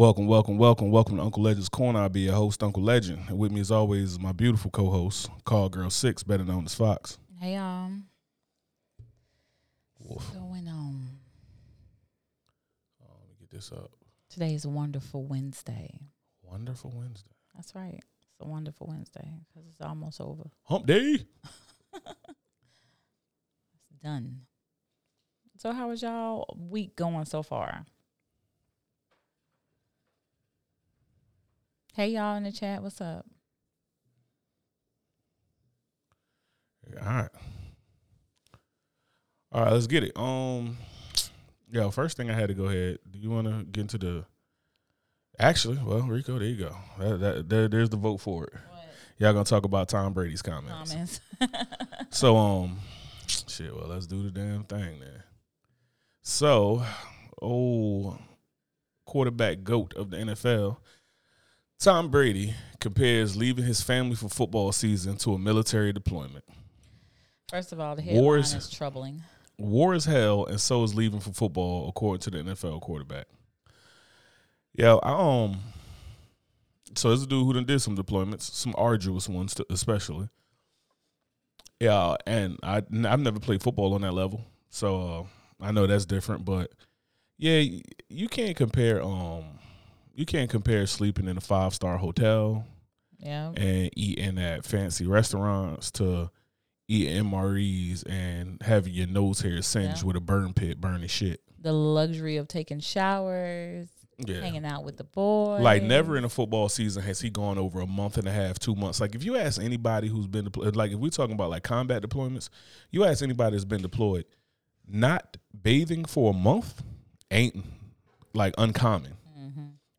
Welcome, welcome, welcome, welcome to Uncle Legend's Corner. I'll be your host, Uncle Legend. And with me, as always, is my beautiful co-host, Call Girl Six, better known as Fox. Hey, um, what's going on? Oh, let me get this up. Today is a wonderful Wednesday. Wonderful Wednesday. That's right. It's a wonderful Wednesday because it's almost over. Hump day. It's done. So, how was y'all week going so far? Hey, y'all in the chat. What's up? All right. All right, let's get it. Um, yo, first thing I had to go ahead. Do you want to get into the? Actually, well, Rico, there you go. That, that, there, there's the vote for it. Y'all gonna talk about Tom Brady's comments. Comments. So um shit, well let's do the damn thing then. So, old quarterback goat of the NFL, Tom Brady compares leaving his family for football season to a military deployment. First of all, the headline Wars- is troubling. War is hell, and so is leaving for football, according to the NFL quarterback. Yeah, I, um. So there's a dude who done did some deployments, some arduous ones, especially. Yeah, and I I've never played football on that level, so uh, I know that's different. But yeah, you can't compare. Um, you can't compare sleeping in a five star hotel Yeah. and eating at fancy restaurants to eating MREs and having your nose hair singed Yeah. with a burn pit burning shit. The luxury of taking showers, Yeah. hanging out with the boys. Like never in a football season has he gone over a month and a half, two months. Like if you ask anybody who's been deployed, like if we're talking about like combat deployments, you ask anybody that's been deployed, not bathing for a month ain't like uncommon.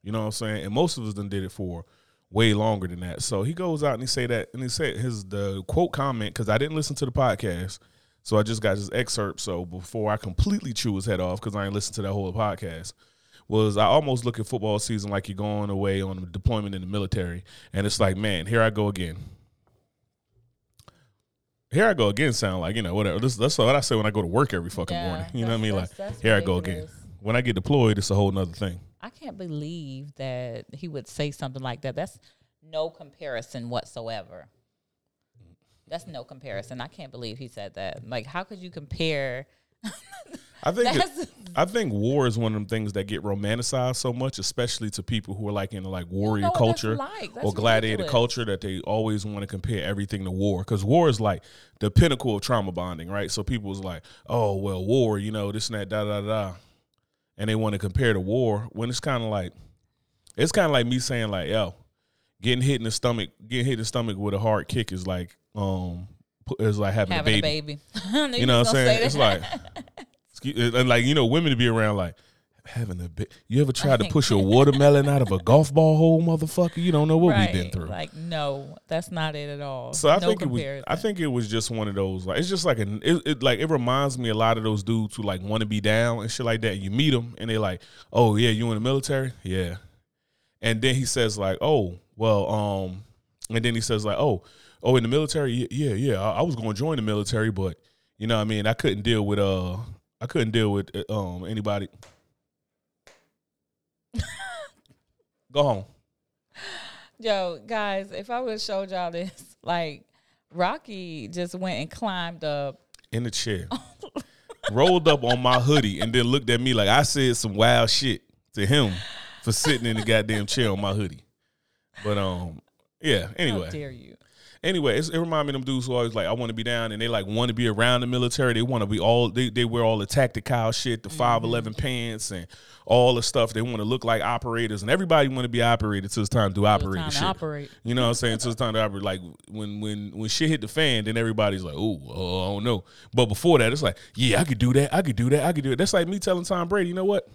You know what I'm saying? And most of us done did it for way longer than that. So he goes out and he say that, and he said his the quote comment because I didn't listen to the podcast, so I just got his excerpt. So before I completely chew his head off because I ain't listened to that whole podcast, was I almost look at football season like you're going away on a deployment in the military, and it's like, man, here I go again. Here I go again. Sound like you know whatever. This, that's what I say when I go to work every fucking Yeah, morning. You know what I mean? Like here I go again. When I get deployed, it's a whole nother thing. I can't believe that he would say something like that. That's no comparison whatsoever. That's no comparison. I can't believe he said that. Like, how could you compare? I think it- I think war is one of them things that get romanticized so much, especially to people who are like in like warrior know what that's culture like. Or gladiator culture that they always want to compare everything to war because war is like the pinnacle of trauma bonding, right? So people was like, oh well, war, you know, this and that, da da da, and they want to compare to war when it's kind of like, it's kind of like me saying like, yo, getting hit in the stomach, getting hit in the stomach with a hard kick is like, um, is like having, having a baby. a baby. You know what I'm saying? It's like, and like you know, women to be around like having a bit. You ever tried to push a watermelon out of a golf ball hole, motherfucker? You don't know what we've been through. Like, no, that's not it at all. so I no think it was. I think it was just one of those. Like it's just like an. It, it like it reminds me a lot of those dudes who like want to be down and shit like that. You meet them and they're like, oh yeah, you in the military? Yeah. And then he says like, oh well, um, and then he says like, oh, oh, in the military? Yeah, yeah, yeah. I, I was going to join the military, but you know, what I mean, I couldn't deal with uh, I couldn't deal with uh, um anybody. Go home. Yo, guys, if I would have showed y'all this, like Rocky just went and climbed up. in the chair, rolled up on my hoodie, and then looked at me like I said some wild shit to him for sitting in the goddamn chair on my hoodie. But um, yeah. How Anyway, dare you? Anyway, it's, it reminded me of them dudes who always like I want to be down, and they like want to be around the military. They want to be all they they wear all the tactical shit, the five eleven pants, and all the stuff. They want to look like operators, and everybody want to be operated till it's time to do operator Time to shit. operate. You know what I'm saying? Till it's time to operate. Like when when when shit hit the fan, then everybody's like, "Oh, oh, I don't know." But before that, it's like, "Yeah, I could do that. I could do that. I could do it." That's like me telling Tom Brady, "You know what?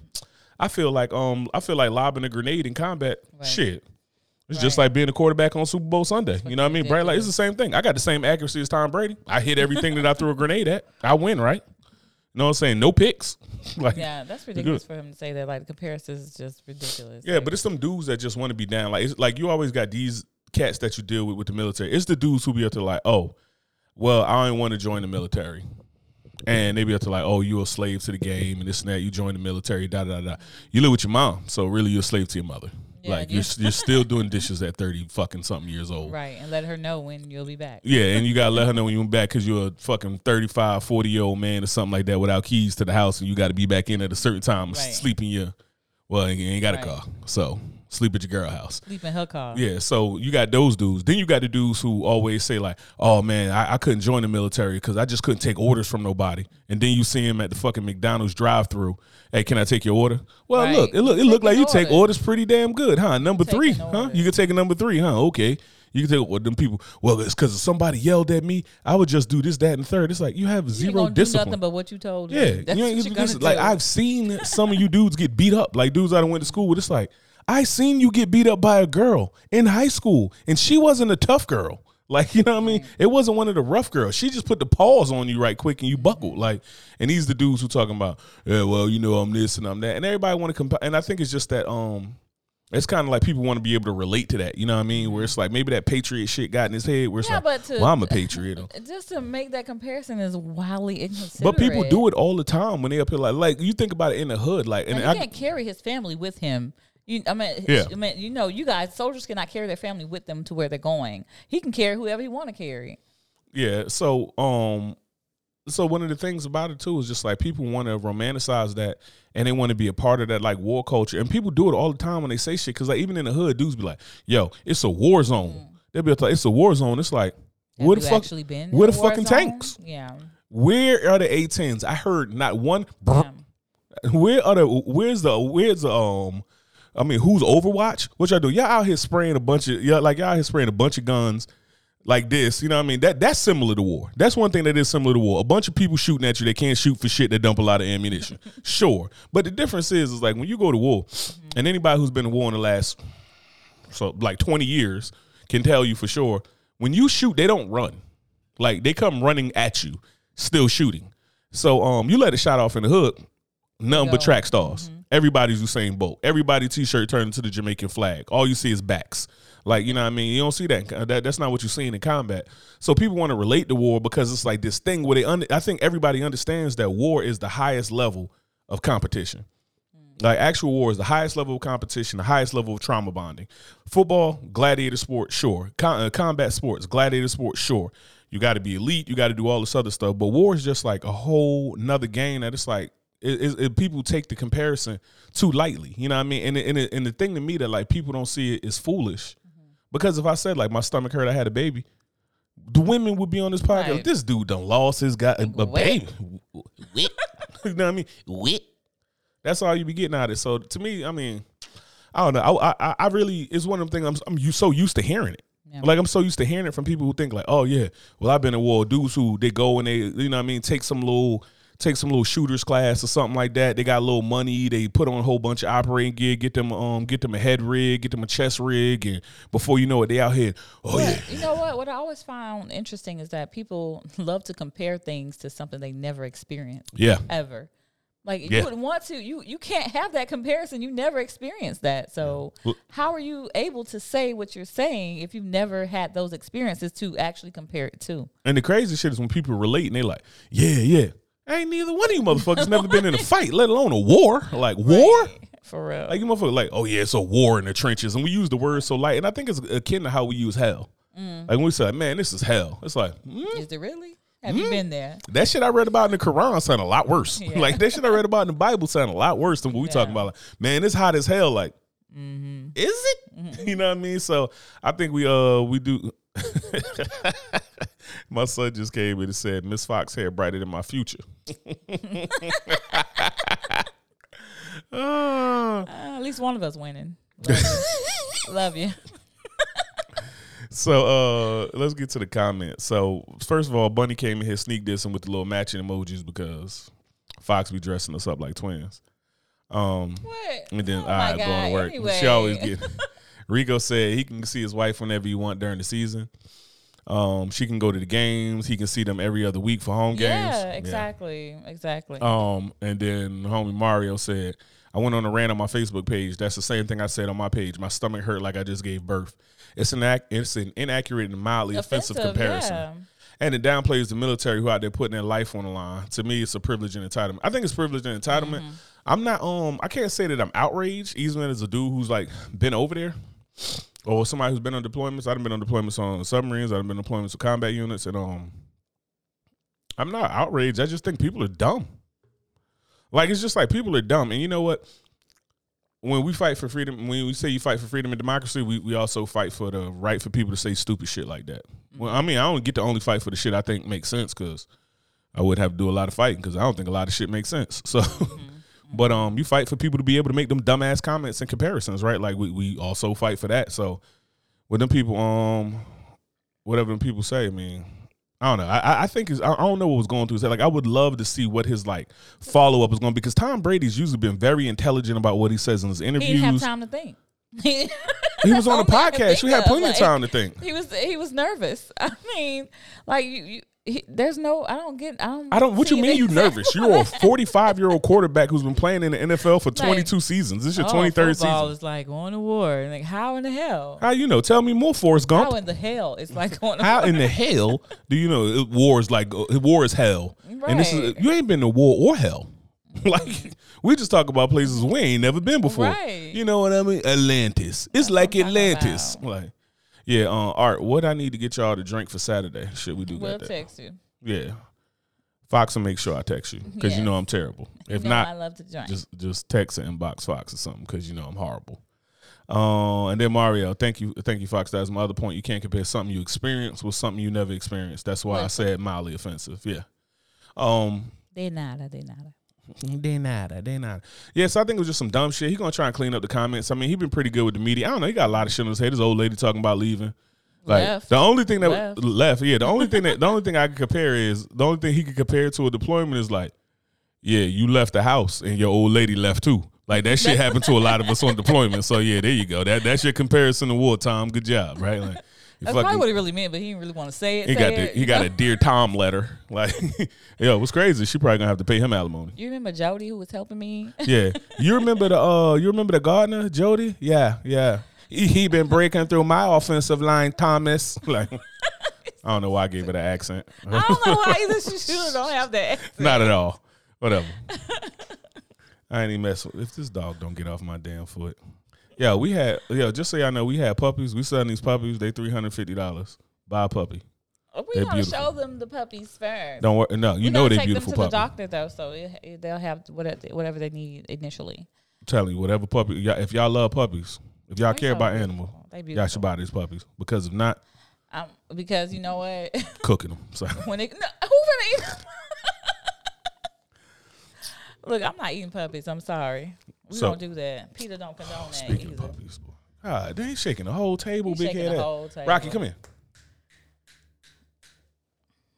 I feel like um I feel like lobbing a grenade in combat. Right. Shit." It's just like being a quarterback on Super Bowl Sunday. You know what I mean? Brad, like it's the same thing. I got the same accuracy as Tom Brady. I hit everything that I threw a grenade at. I win, right? You know what I'm saying? No picks. like Yeah, that's ridiculous for him to say that. Like the comparison is just ridiculous. Yeah, but it's some dudes that just want to be down. Like it's like you always got these cats that you deal with with the military. It's the dudes who be up to like, oh, well, I don't want to join the military. and they be up to like, oh, you're a slave to the game and this and that. You join the military, da da da. You live with your mom, so really you're a slave to your mother. Yeah, like you- you're you're still doing dishes at thirty fucking something years old. Right, and let her know when you'll be back. Yeah, and you gotta let her know when you're back because you're a fucking 35, 40 year old man or something like that without keys to the house, and you got to be back in at a certain time. Right. Sleep in your, well, you ain't got a Right. car, so sleep at your girl house. Sleep in her car. Yeah, so you got those dudes. Then you got the dudes who always say like, "Oh man, I, I couldn't join the military because I just couldn't take orders from nobody." And then you see him at the fucking McDonald's drive-through. Hey, can I take your order? Well, Right. look, it look, it Taking look like you take orders. orders pretty damn good, huh? Number three, huh? orders. You can take a number three, huh? Okay. You can take well, them people. Well, it's because somebody yelled at me. I would just do this, that, and third. It's like you have You zero do discipline. nothing but what you told you. Yeah, That's you what you're this- gonna like do. I've seen some of you dudes get beat up. Like dudes I done went to school with. It's like I seen you get beat up by a girl in high school, and she wasn't a tough girl. Like you know what I mean? It wasn't one of the rough girls. She just put the paws on you right quick, and you buckled. Like, and these the dudes who talking about, yeah, well, you know, I'm this and I'm that, and everybody want to compare. And I think it's just that um. It's kind of like people want to be able to relate to that, you know what I mean? Where it's like maybe that patriot shit got in his head. Where it's Yeah, like, but to- well, I'm a patriot. just to make that comparison is wildly inconsiderate. But people do it all the time when they up here. Like, like you think about it in the hood, like, and And he I, can't carry his family with him. You, I mean, Yeah. I mean, you know, you guys, soldiers cannot carry their family with them to where they're going. He can carry whoever he want to carry. Yeah. So, um, so one of the things about it too is just like people want to romanticize that and they want to be a part of that like war culture, and people do it all the time when they say shit. Because like even in the hood, dudes be like, "Yo, it's a war zone." They'll be like, "It's a war zone." It's like, Have where the fuck? actually been? where the fucking zone? tanks? Yeah. Where are the A-10s? I heard not one. yeah. Where are the? Where's the? Where's the? Um, I mean, who's Overwatch? What y'all do? Y'all out here spraying a bunch of yeah, like y'all out here spraying a bunch of guns like this. You know what I mean? That that's similar to war. That's one thing that is similar to war. A bunch of people shooting at you. They can't shoot for shit. That dump a lot of ammunition. sure, but the difference is, is like when you go to war, and anybody who's been to war in the last so like twenty years can tell you for sure. When you shoot, they don't run. Like they come running at you, still shooting. So um, you let a shot off in the hood, nothing but track stars. Everybody's Usain Bolt. Everybody t-shirt turned into the Jamaican flag. All you see is backs. Like you know what I mean? You don't see that. that that's not what you're seeing in combat. So people want to relate to war because it's like this thing where they. Under, I think everybody understands that war is the highest level of competition. Like actual war is the highest level of competition, the highest level of trauma bonding. Football, gladiator sport, sure. Con- uh, combat sports, gladiator sport, sure. You got to be elite. You got to do all this other stuff. But war is just like a whole another game that it's like it, it, it- people take the comparison too lightly. You know what I mean? And, and, and the thing to me that like people don't see it is foolish. Because if I said like my stomach hurt, I had a baby, the women would be on this podcast. Right. This dude done lost his guy a, a baby. You know what I mean? Wit. That's all you be getting out of it. So to me, I mean, I don't know. I I, I really it's one of them things. I'm I'm you so used to hearing it. Yeah. Like I'm so used to hearing it from people who think like, oh yeah, well I've been in war. Dudes who they go and they you know what I mean take some little take some little shooters class or something like that. They got a little money. They put on a whole bunch of operating gear, get them um get them a head rig, get them a chest rig, and before you know it, they out here. Oh yeah, you know what? What I always found interesting is that people love to compare things to something they never experienced yeah. ever. Like Yeah. you wouldn't want to. You you can't have that comparison. You never experienced that. So how are you able to say what you're saying if you've never had those experiences to actually compare it to? And the crazy shit is when people relate and they like, yeah, yeah. Ain't neither one of you motherfuckers never been in a fight, let alone a war. Like war. Right. For real. Like you motherfucker, like, oh yeah, it's a war in the trenches, and we use the word so light, and I think it's akin to how we use hell. Mm. Like when we say, man, this is hell. It's like mm, Is it really? Have you been there? that shit I read about in the Quran sound a lot worse. Yeah. like that shit I read about in the Bible sound a lot worse than what we talking about. Like, man, it's hot as hell. Like, Mm-hmm. is it? You know what I mean? So I think we uh we do. my son just came in and said, "Miss Fox hair brighter than my future." Uh, at least one of us winning. Love you. Love you. So uh let's get to the comments. So first of all, Bunny came in here sneak dissing with the little matching emojis because Fox be dressing us up like twins. Um What? and then Oh I my going to work. Anyway. She always get Rico said he can see his wife whenever you want during the season. Um she can go to the games. He can see them every other week for home games. Yeah, exactly. Exactly. Um, and then homie Mario said, I went on a rant on my Facebook page. That's the same thing I said on my page. My stomach hurt like I just gave birth. It's an ac- it's an inaccurate and mildly offensive, comparison. yeah. and it downplays the military who out there putting their life on the line. To me, it's a privilege and entitlement. I think it's privilege and entitlement. Mm-hmm. I'm not um I can't say that I'm outraged, even is a dude who's like been over there. Or somebody who's been on deployments. I've been on deployments on submarines, I've been on deployments with combat units, and um I'm not outraged. I just think people are dumb. Like it's just like people are dumb. And you know what? When we fight for freedom, when we say you fight for freedom and democracy, we, we also fight for the right for people to say stupid shit like that. Well, I mean, I don't get to only fight for the shit I think makes sense because I would have to do a lot of fighting because I don't think a lot of shit makes sense. So, but um, you fight for people to be able to make them dumbass comments and comparisons, right? Like we we also fight for that. So, with them people, um, whatever them people say, I mean, I don't know. I, I think it's, I don't know what was going through his head. Like I would love to see what his like follow up is going to be because Tom Brady's usually been very intelligent about what he says in his He interviews. didn't have time to think. he He was on a podcast. You had plenty of like- time to think. He was he was nervous. I mean, like you, you he, there's no. I don't get. I don't. I don't. What you mean you nervous? You're a 45 year old quarterback who's been playing in the NFL for 22 seasons. This is your Oh, 23rd football season. is like going to war. Like how in the hell? How you know? Tell me more, Forrest Gump. How in the hell? It's like going to How war. in the hell do you know it- war is like uh, war is hell? And this is you ain't been to war or hell. like we just talk about places we ain't never been before. Right. You know what I mean? Atlantis. It's like I'm talking Atlantis. Like yeah, um, Art. What I need to get y'all to drink for Saturday? Should we do We'll that? text you. Yeah. Fox will make sure I text you because you know I'm terrible. If no, not, I love to drink. just just text and inbox Fox or something because you know I'm horrible. Uh, and then Mario, thank you, thank you, Fox. That's my other point. You can't compare something you experienced with something you never experienced. That's why I said mildly offensive. Yeah. Um. they nada. They nada. They nada. They nada. Yeah. So I think it was just some dumb shit. He gonna try and clean up the comments. I mean, he been pretty good with the media. I don't know. He got a lot of shit on his head. This old lady talking about leaving. Like Left. the only thing that Left. left, yeah. The only thing that the only thing I can compare is the only thing he could compare to a deployment is like, yeah, you left the house and your old lady left too. Like that shit happened to a lot of us on deployment. So yeah, there you go. That that's your comparison to war, Tom. Good job, right? Like, That's probably what he really meant, but he didn't really want to say it. he got the, he got a dear Tom letter. Like, yo, what's crazy? She probably gonna have to pay him alimony. You remember Jody who was helping me? Yeah, you remember the uh, you remember the gardener, Jody? Yeah, yeah. He, he been breaking through my offensive line, Thomas. Like, I don't know why I gave it an accent. I don't know why either. She should don't have that. accent. Not at all. Whatever. I ain't even mess with if this dog don't get off my damn foot. Yeah, we had yeah, just so y'all know, we had puppies. We selling these puppies, they three hundred fifty dollars. Buy a puppy. We They're want to show them the puppies first. Don't worry no, you we know gotta they take beautiful them to puppies. the doctor though, so it, they'll have whatever whatever they need initially. I'm telling you, whatever puppy y'all, if y'all love puppies, if y'all They care so about animals, y'all should buy these puppies. Because if not, Um, because you know what? cooking them. So when they no, who gonna eat? Look, I'm not eating puppies. I'm sorry. We So- don't do that. PETA don't condone that speaking of either. puppies. God, they ain't shaking the whole table, He's big shaking head. the whole table. Rocky, come here.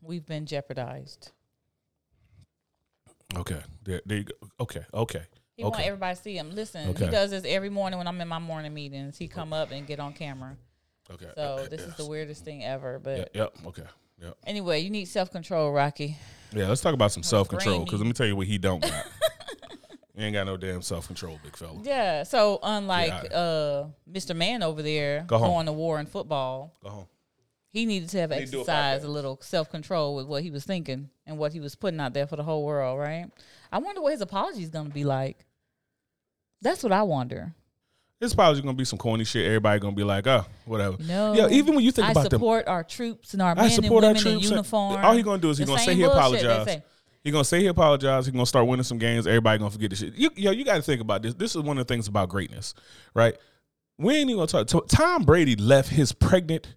We've been jeopardized. Okay. There, there you go. Okay. Okay. He want everybody to see him. Listen, Okay. he does this every morning when I'm in my morning meetings. He come up and get on camera. Okay. So this is the weirdest thing ever. But Yeah, yep. Okay. Yep. anyway, you need self control, Rocky. Yeah, let's talk about some self control because let me tell you what he don't got. He ain't got no damn self control, big fella. Yeah. So unlike uh, Mr. Man over there Go home. going to war in football, Go home. he needed to have Need to do a exercised podcast. a little self control with what he was thinking and what he was putting out there for the whole world, right? I wonder what his apology is gonna be like. That's what I wonder. It's probably gonna be some corny shit. Everybody gonna be like, oh, whatever. No. Yeah, even when you think I about them, support our troops and our men and support our women in troops. and- uniform. All he gonna do is he The gonna say same he bullshit they apologized. He gonna say he apologized. He gonna start winning some games. Everybody gonna forget this shit. You, yo, you got to think about this. This is one of the things about greatness, right? We ain't even gonna talk. Tom Brady left his pregnant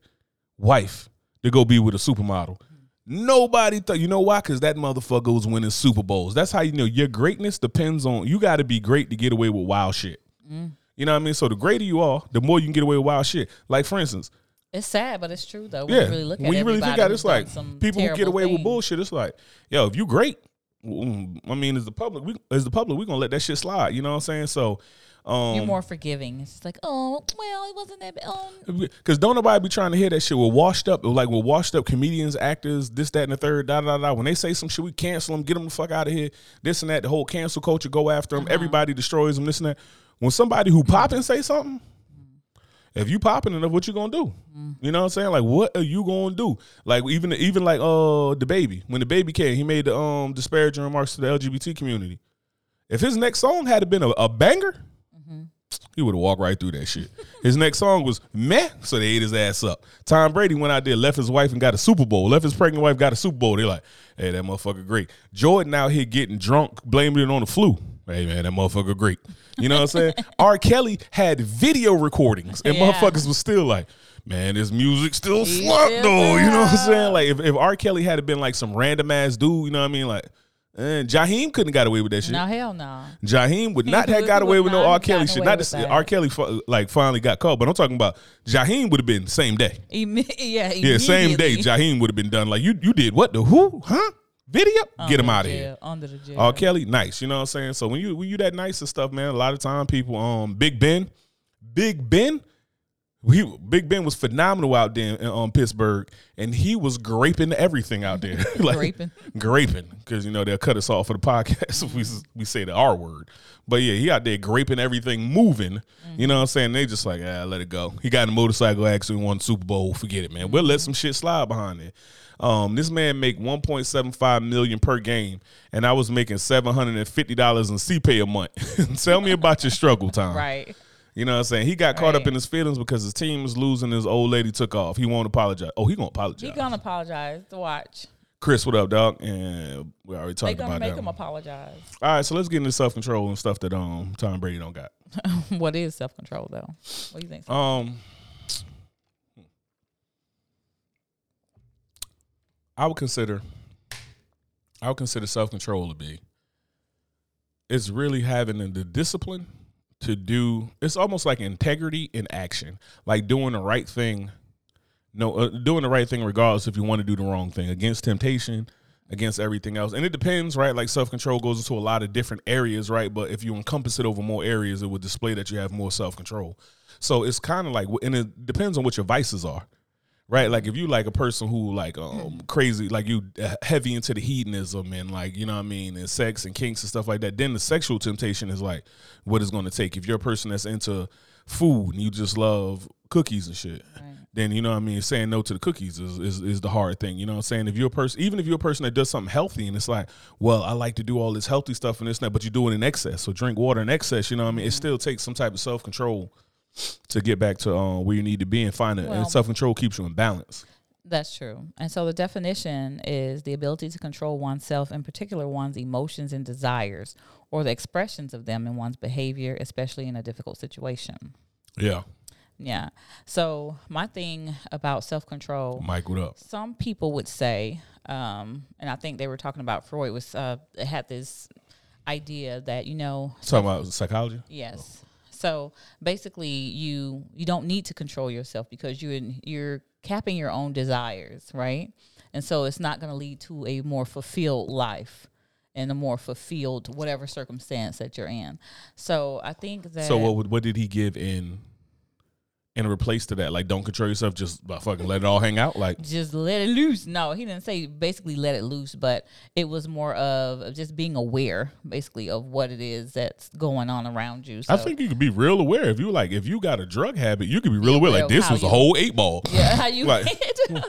wife to go be with a supermodel. Nobody thought. You know why? Because that motherfucker was winning Super Bowls. That's how you know your greatness depends on. You got to be great to get away with wild shit. Mm. You know what I mean? So the greater you are, the more you can get away with wild shit. Like for instance, It's sad, but it's true though. When yeah. you really look at when you really think at it, it's like people who get away with bullshit. It's like, yo, if you great, I mean, as the public, we as the public, we gonna let that shit slide. You know what I'm saying? So, um, You're more forgiving. It's like, oh, well, it wasn't that bad. Oh, because don't nobody be trying to hear that shit. We're washed up, like we're washed up comedians, actors, this, that, and the third. Da da da. When they say some shit, we cancel them, get them the fuck out of here. This and that. The whole cancel culture go after Uh-huh. them. Everybody destroys them. This and that. When somebody who pop and say something, if you popping enough, what you gonna do? You know what I'm saying? Like, what are you gonna do? Like, even even like uh DaBaby when DaBaby came, he made the um disparaging remarks to the LGBT community. If his next song had been a, a banger, he would have walked right through that shit. His next song was meh, so they ate his ass up. Tom Brady went out there, left his wife and got a Super Bowl. Left his pregnant wife, got a Super Bowl. They're like, hey, that motherfucker great. Jordan out here getting drunk, blaming it on the flu. Hey man, that motherfucker great. You know what I'm saying? R. Kelly had video recordings, and Yeah. motherfuckers was still like, man, this music still slap still though. You know what I'm saying? Like if, if R. Kelly had been like some random ass dude, you know what I mean? Like, and Jaheim couldn't got away with that shit. No hell no. Jaheim would He not have got away with no R. Kelly shit. Not to. R. Kelly like finally got caught, but I'm talking about Jaheim would have been same day. Imme- yeah, Yeah, same day. Jaheim would have been done. Like you, you did what the who? Huh? Video? Get him out of here. Under the jail. R. Kelly, nice. You know what I'm saying? So when you when you that nice and stuff, man, a lot of time people um Big Ben, Big Ben, he Big Ben was phenomenal out there in um, Pittsburgh, and he was graping everything out there, like Graping. graping, because you know they'll cut us off for the podcast if we we say the R word. But yeah, he out there graping everything, moving. You know what I'm saying? They just like, ah, let it go. He got in a motorcycle accident, won the Super Bowl. Forget it, man. We'll let some shit slide behind it. Um, this man make 1.75 million per game, and I was making 750 dollars in CPay a month. Tell me about your struggle time. Right. You know what I'm saying? He got caught up in his feelings because his team was losing. His old lady took off. He won't apologize. Oh, he gonna apologize. He gonna apologize. To watch. Chris, what up, dog? And we already talked They talked gonna about make him apologize. All right, so let's get into self control and stuff that um Tom Brady don't got. what is self control though? What do you think? Um, I would consider, I would consider self control to be. It's really having the discipline to do. It's almost like integrity in action, like doing the right thing. No, uh, doing the right thing regardless if you want to do the wrong thing against temptation, against everything else, and it depends, right? Like self control goes into a lot of different areas, right? But if you encompass it over more areas, it would display that you have more self control. So it's kind of like, and it depends on what your vices are right? Like if you like a person who like um crazy, like you uh, heavy into the hedonism and like you know what I mean, and sex and kinks and stuff like that, then the sexual temptation is like what it's going to take. If you're a person that's into food and you just love cookies and shit. Then you know what I mean. Saying no to the cookies is, is is the hard thing. You know what I'm saying. If you're a person, even if you're a person that does something healthy, and it's like, well, I like to do all this healthy stuff and this and that, but you do it in excess. So drink water in excess. You know what I mean. It still takes some type of self control to get back to uh, where you need to be and find it. Well- and self control keeps you in balance. That's true. And so the definition is the ability to control oneself, in particular one's emotions and desires, or the expressions of them in one's behavior, especially in a difficult situation. Yeah, Yeah. So my thing about self control, Mike, what up? some people would say, um, and I think they were talking about Freud was uh, had this idea that you know Talking about psychology. Yes. So basically, you you don't need to control yourself because you're you're capping your own desires, right? And so it's not going to lead to a more fulfilled life and a more fulfilled whatever circumstance that you're in. So I think that So what would- what did he give in in replace to that? Like, don't control yourself, just fucking let it all hang out. Like, just let it loose. No, he didn't say basically let it loose, but it was more of just being aware, basically, of what it is that's going on around you. So, I think you could be real aware if you like if you got a drug habit, you could be real aware. Like, this was a whole eight ball. yeah, how you Like-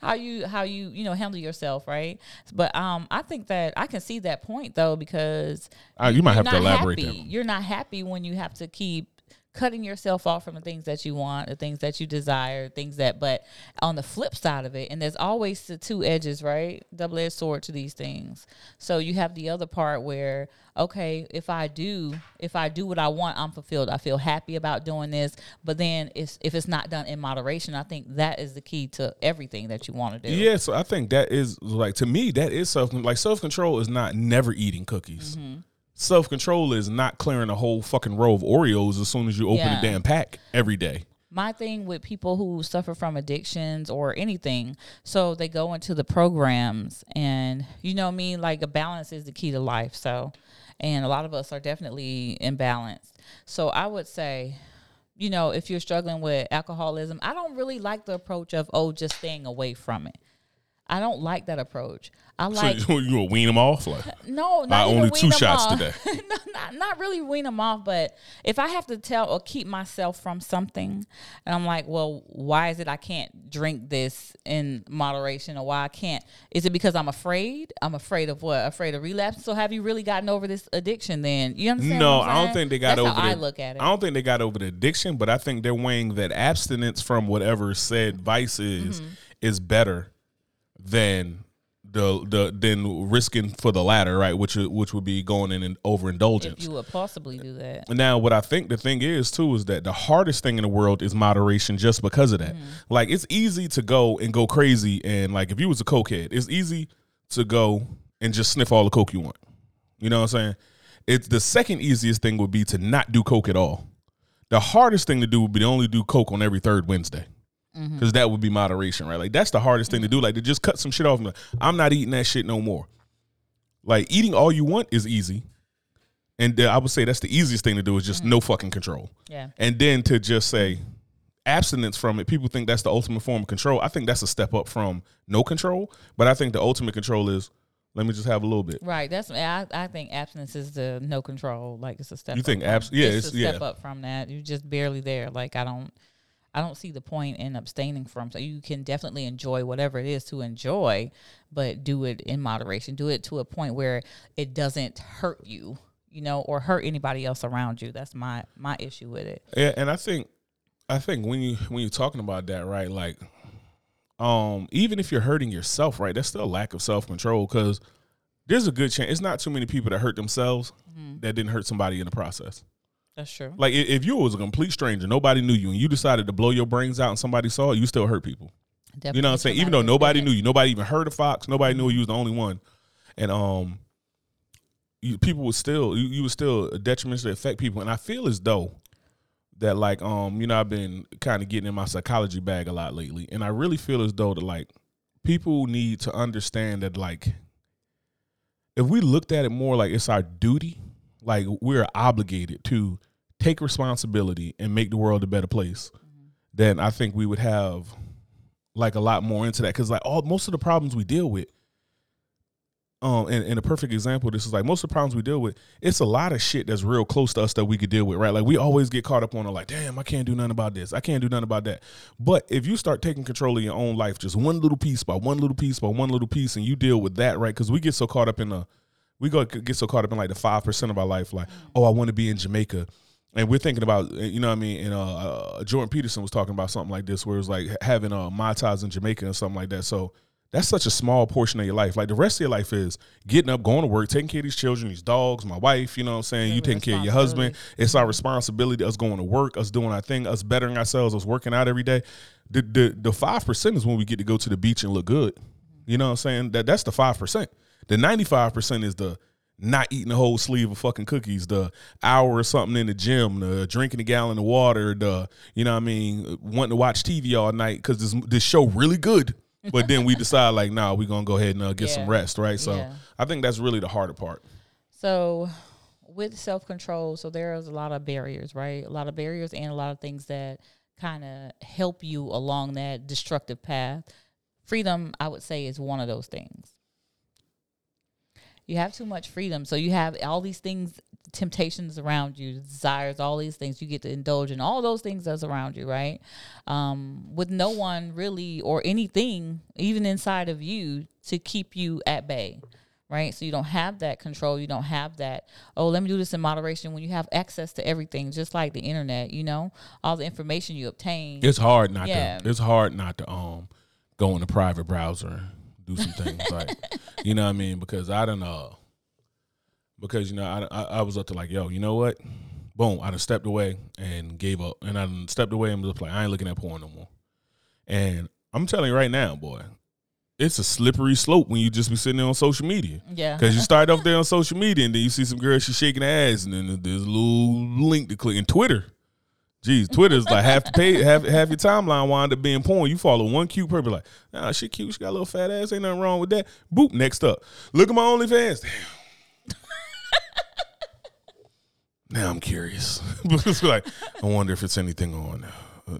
how you how you you know handle yourself, right? But um, I think that I can see that point though because Uh, you might have to elaborate. You're not happy when you have to keep cutting yourself off from the things that you want, the things that you desire, things that. But on the flip side of it, and there's always the two edges, right? Double edged sword to these things. So you have the other part where okay, if I do, if I do what I want, I'm fulfilled. I feel happy about doing this. But then it's, if it's not done in moderation, I think that is the key to everything that you want to do. Yeah, so I think that is like to me that is self like self control is not never eating cookies. Mm-hmm. Self control is not clearing a whole fucking row of Oreos as soon as you open Yeah. the damn pack every day. my thing with people who suffer from addictions or anything so they go into the programs and you know what i mean like a balance is the key to life so and a lot of us are definitely imbalanced so i would say you know if you're struggling with alcoholism i don't really like the approach of oh just staying away from it I don't like that approach. I So like you, you will wean them off, like no, not I only two shots off. today. no, not not really wean them off, but if I have to tell or keep myself from something, and I'm like, well, why is it I can't drink this in moderation, or why I can't? Is it because I'm afraid? I'm afraid of what? Afraid of relapse. So have you really gotten over this addiction? Then you understand? no, what I'm I don't think they got That's over. How the, I look at it. I don't think they got over the addiction, but I think they're weighing that abstinence from whatever said vice is Mm-hmm. is better than the the than risking for the latter, right? Which which would be going in an overindulgence. if you would possibly do that. Now, what I think the thing is too is that the hardest thing in the world is moderation, just because of that. Mm-hmm. Like, it's easy to go and go crazy, and like if you was a cokehead, it's easy to go and just sniff all the coke you want. You know what I'm saying? It's the second easiest thing would be to not do coke at all. The hardest thing to do would be to only do coke on every third Wednesday. Because that would be moderation, right? Like that's the hardest thing to do. Like to just cut some shit off. and like, I'm not eating that shit no more. Like eating all you want is easy, and uh, I would say that's the easiest thing to do is just no fucking control. Yeah. And then to just say abstinence from it, people think that's the ultimate form of control. I think that's a step up from no control, but I think the ultimate control is let me just have a little bit. Right. That's I, I think abstinence is the no control. Like it's a step. You think abs- yeah, it's, it's- a step up from that. You're just barely there. Like I don't, I don't see the point in abstaining from. So you can definitely enjoy whatever it is to enjoy, but do it in moderation. Do it to a point where it doesn't hurt you, you know, or hurt anybody else around you. That's my my issue with it. Yeah, and I think I think when you when you're talking about that, right, like um even if you're hurting yourself, right, that's still a lack of self control because there's a good chance it's not too many people that hurt themselves that didn't hurt somebody in the process. That's true. Like if you was a complete stranger, nobody knew you, and you decided to blow your brains out, and somebody saw it, you still hurt people. You know what I'm saying? Even though nobody knew you, nobody even heard of Fox, nobody knew you was the only one, and um, you, people would still you, you would still detrimentally affect people. And I feel as though that like um, you know, I've been kind of getting in my psychology bag a lot lately, and I really feel as though that like people need to understand that like if we looked at it more like it's our duty, like we're obligated to take responsibility and make the world a better place, then I think we would have like a lot more into that. Because like all most of the problems we deal with um and, and a perfect example this is like most of the problems we deal with it's a lot of shit that's real close to us that we could deal with right? Like we always get caught up on it like damn i can't do nothing about this. I can't do nothing about that. But if you start taking control of your own life just one little piece by one little piece by one little piece and you deal with that right? Because we get so caught up in the we go get so caught up in like the five percent of our life like oh i want to be in jamaica. And we're thinking about you know what I mean? And uh, uh Jordan Peterson was talking about something like this where it was like having uh Mai Tais in Jamaica and something like that. So that's such a small portion of your life. Like the rest of your life is getting up going to work taking care of these children these dogs my wife you know what I'm saying? You Your taking care of your husband. it's our responsibility us going to work us doing our thing us bettering ourselves us working out every day. The the the five percent is when we get to go to the beach and look good. You know what I'm saying? That that's the five percent the ninety five percent is the not eating a whole sleeve of fucking cookies, the hour or something in the gym, the drinking a gallon of water, the you know what I mean, wanting to watch TV all night because this this show really good. But then we decide like, nah, we're gonna go ahead and uh, get some rest, right? So Yeah. I think that's really the harder part. So, with self control, so there's a lot of barriers, right? A lot of barriers and a lot of things that kind of help you along that destructive path. Freedom, I would say, is one of those things. You have too much freedom. So, you have all these things, temptations around you, desires, all these things. You get to indulge in all those things that's around you, right? Um, with no one really or anything, even inside of you, to keep you at bay right? So you don't have that control. You don't have that, oh, let me do this in moderation when you have access to everything, just like the internet, you know, all the information you obtain. It's hard not Yeah. to. It's hard not to um go in a private browser, do some things like, you know what I mean? Because I don't know. Uh, because you know I, I I was up to like yo, you know what? Boom! I done stepped away and gave up, and I done stepped away and was like, I ain't looking at porn no more. And I'm telling you right now, boy, it's a slippery slope when you just be sitting there on social media. Yeah. Because you start off there on social media and then you see some girl, she's shaking her ass, and then there's a little link to click. And Twitter, geez, Twitter's like half the page, half, half your timeline wind up being porn. You follow one cute person, like, nah, she cute, she got a little fat ass, ain't nothing wrong with that. Boop, next up. Look at my OnlyFans. Damn. now I'm curious. It's like, I wonder if it's anything on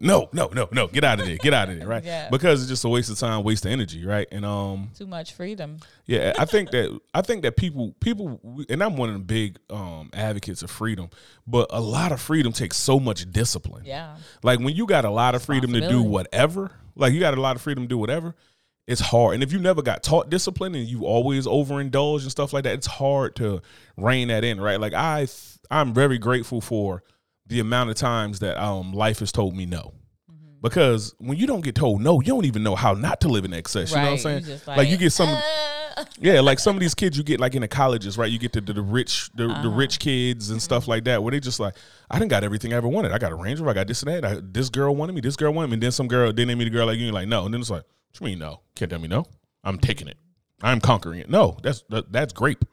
no, no, no, no, get out of there, get out of there, right? Yeah. Because it's just a waste of time, waste of energy, right? And um, Too much freedom. yeah, I think that I think that people people and I'm one of the big um advocates of freedom, but a lot of freedom takes so much discipline. Yeah. Like when you got a lot of freedom to do whatever, like you got a lot of freedom to do whatever, it's hard. And if you never got taught discipline and you always overindulge and stuff like that, it's hard to rein that in, right? Like I I'm very grateful for the amount of times that um life has told me no. Mm-hmm. Because when you don't get told no, you don't even know how not to live in excess. You know what I'm saying? just like, you get some Uh, yeah, like some of these kids you get like in the colleges, right? You get the the, the rich the, the Uh-huh. rich kids and stuff like that, where they just like, I didn't got everything I ever wanted. I got a Range Rover, I got this and that. I, this girl wanted me, this girl wanted me, and then some girl, then they meet a girl like you, like, no, and then it's like, what you mean no? Can't tell me no. I'm taking it. I'm conquering it. No, that's that, that's grape.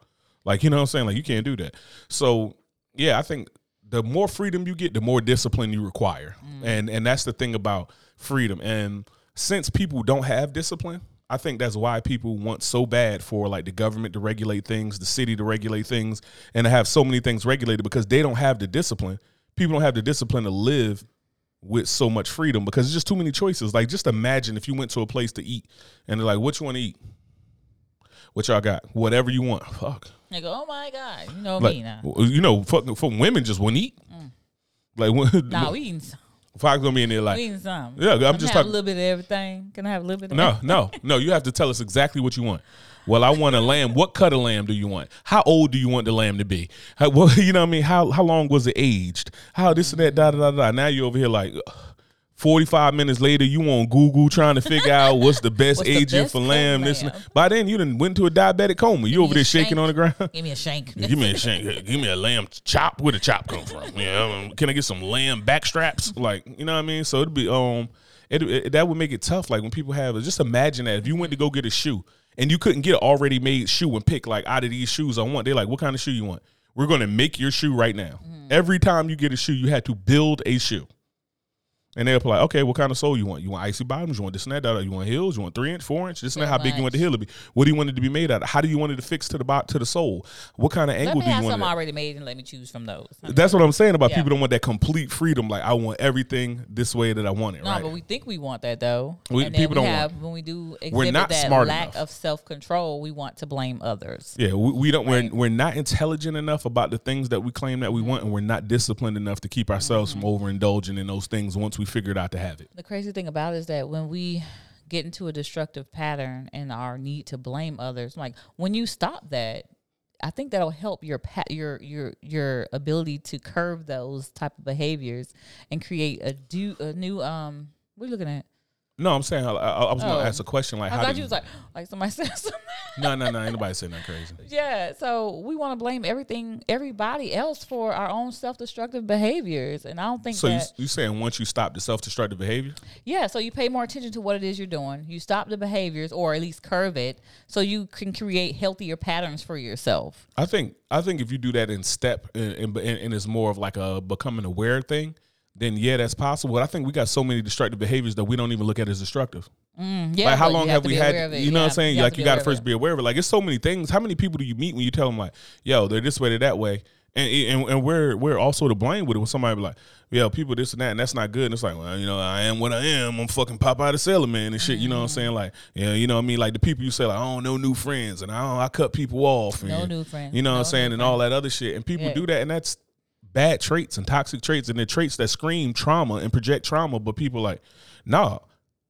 Like you know what I'm saying? Like you can't do that. So yeah, I think the more freedom you get, the more discipline you require, mm. and and that's the thing about freedom. And since people don't have discipline, I think that's why people want so bad for like the government to regulate things, the city to regulate things, and to have so many things regulated because they don't have the discipline. People don't have the discipline to live with so much freedom because it's just too many choices. Like just imagine if you went to a place to eat and they're like, "What you want to eat? What y'all got? Whatever you want." Fuck. They go, oh my god, you know Like, me now. you know, fuck, for women just wouldn't eat. Mm. Like, when, Nah, we eating, some. Fox gonna be in there we like, eating some. Yeah, I'm Can just have talking- a little bit of everything. Can I have a little bit? Of no, everything? no, no. You have to tell us exactly what you want. Well, I want a lamb. What cut of lamb do you want? How old do you want the lamb to be? How, well, you know what I mean? How how long was it aged? How this and that, da da da da. Now you're over here like. ugh, 45 minutes later, you on Google trying to figure out what's the best What's the agent best for lamb. This and lamb? that. By then, you done went to a diabetic coma. You over there a shaking on the ground. Give me a shank. Give me a shank. Give me a lamb chop. Where the chop come from? Yeah, um, can I get some lamb back straps? Like, you know what I mean? So it'd be um, it, it that would make it tough. Like when people have, just imagine that if you went to go get a shoe and you couldn't get an already made shoe and pick like out of these shoes I want. They're like, what kind of shoe you want? We're gonna make your shoe right now. Every time you get a shoe, you had to build a shoe. And they'll be like, okay, what kind of sole you want? You want icy bottoms? You want this and that? da. You want heels? You want three inch, four inch? This and that? How big you want the much. heel to be? What do you want it to be made out of? How do you want it to fix to the bot to the sole? What kind of Let angle me do you have want? some it at? already made and let me choose from those. That's what I'm saying about Yeah. people don't want that complete freedom. Like I want everything this way that I want it. No, right? but we think we want that though. We- and people we don't have want- when we do exhibit We're not that smart lack enough. of self control, we want to blame others. yeah, we, we don't. Right. We're we're not intelligent enough about the things that we claim that we want, and we're not disciplined enough to keep ourselves Mm-hmm. from overindulging in those things once we figured out to have it. The crazy thing about it is that when we get into a destructive pattern and our need to blame others, like when you stop that, I think that'll help your pa- your your your ability to curb those type of behaviors and create a do a new um. What are you looking at? No, I'm saying I, I, was going Oh. to ask a question like, I how thought do you was like like somebody said something. No, no, no, ain't nobody saying that crazy. Yeah, so we want to blame everything, everybody else for our own self-destructive behaviors, and I don't think So you you saying once you stop the self destructive behavior? yeah, so you pay more attention to what it is you're doing. You stop the behaviors, or at least curve it, so you can create healthier patterns for yourself. I think I think if you do that in step and, and, and it's more of like a becoming aware thing, then yeah, that's possible. But I think we got so many destructive behaviors that we don't even look at as destructive. Mm, yeah, like how long you have, to we had? aware of it. You know what I'm saying? have like you got to first be aware of it. Like it's so many things. How many people do you meet when you tell them like, yo, they're this way, they're that way, and and, and we're we're also to blame with it when somebody be like, yo, people this and that, and that's not good. And it's like, well, you know, I am what I am. I'm fucking Popeye the Sailor Man and shit. You know what I'm Mm-hmm. saying? Like, yeah, you know what I mean? Like the people you say like, I don't know new friends, and I don't, I cut people off. No and, new friends. You know what No I'm saying? new And all that other shit. And people Yeah. do that, and that's bad traits and toxic traits, and they're traits that scream trauma and project trauma. But people like, nah,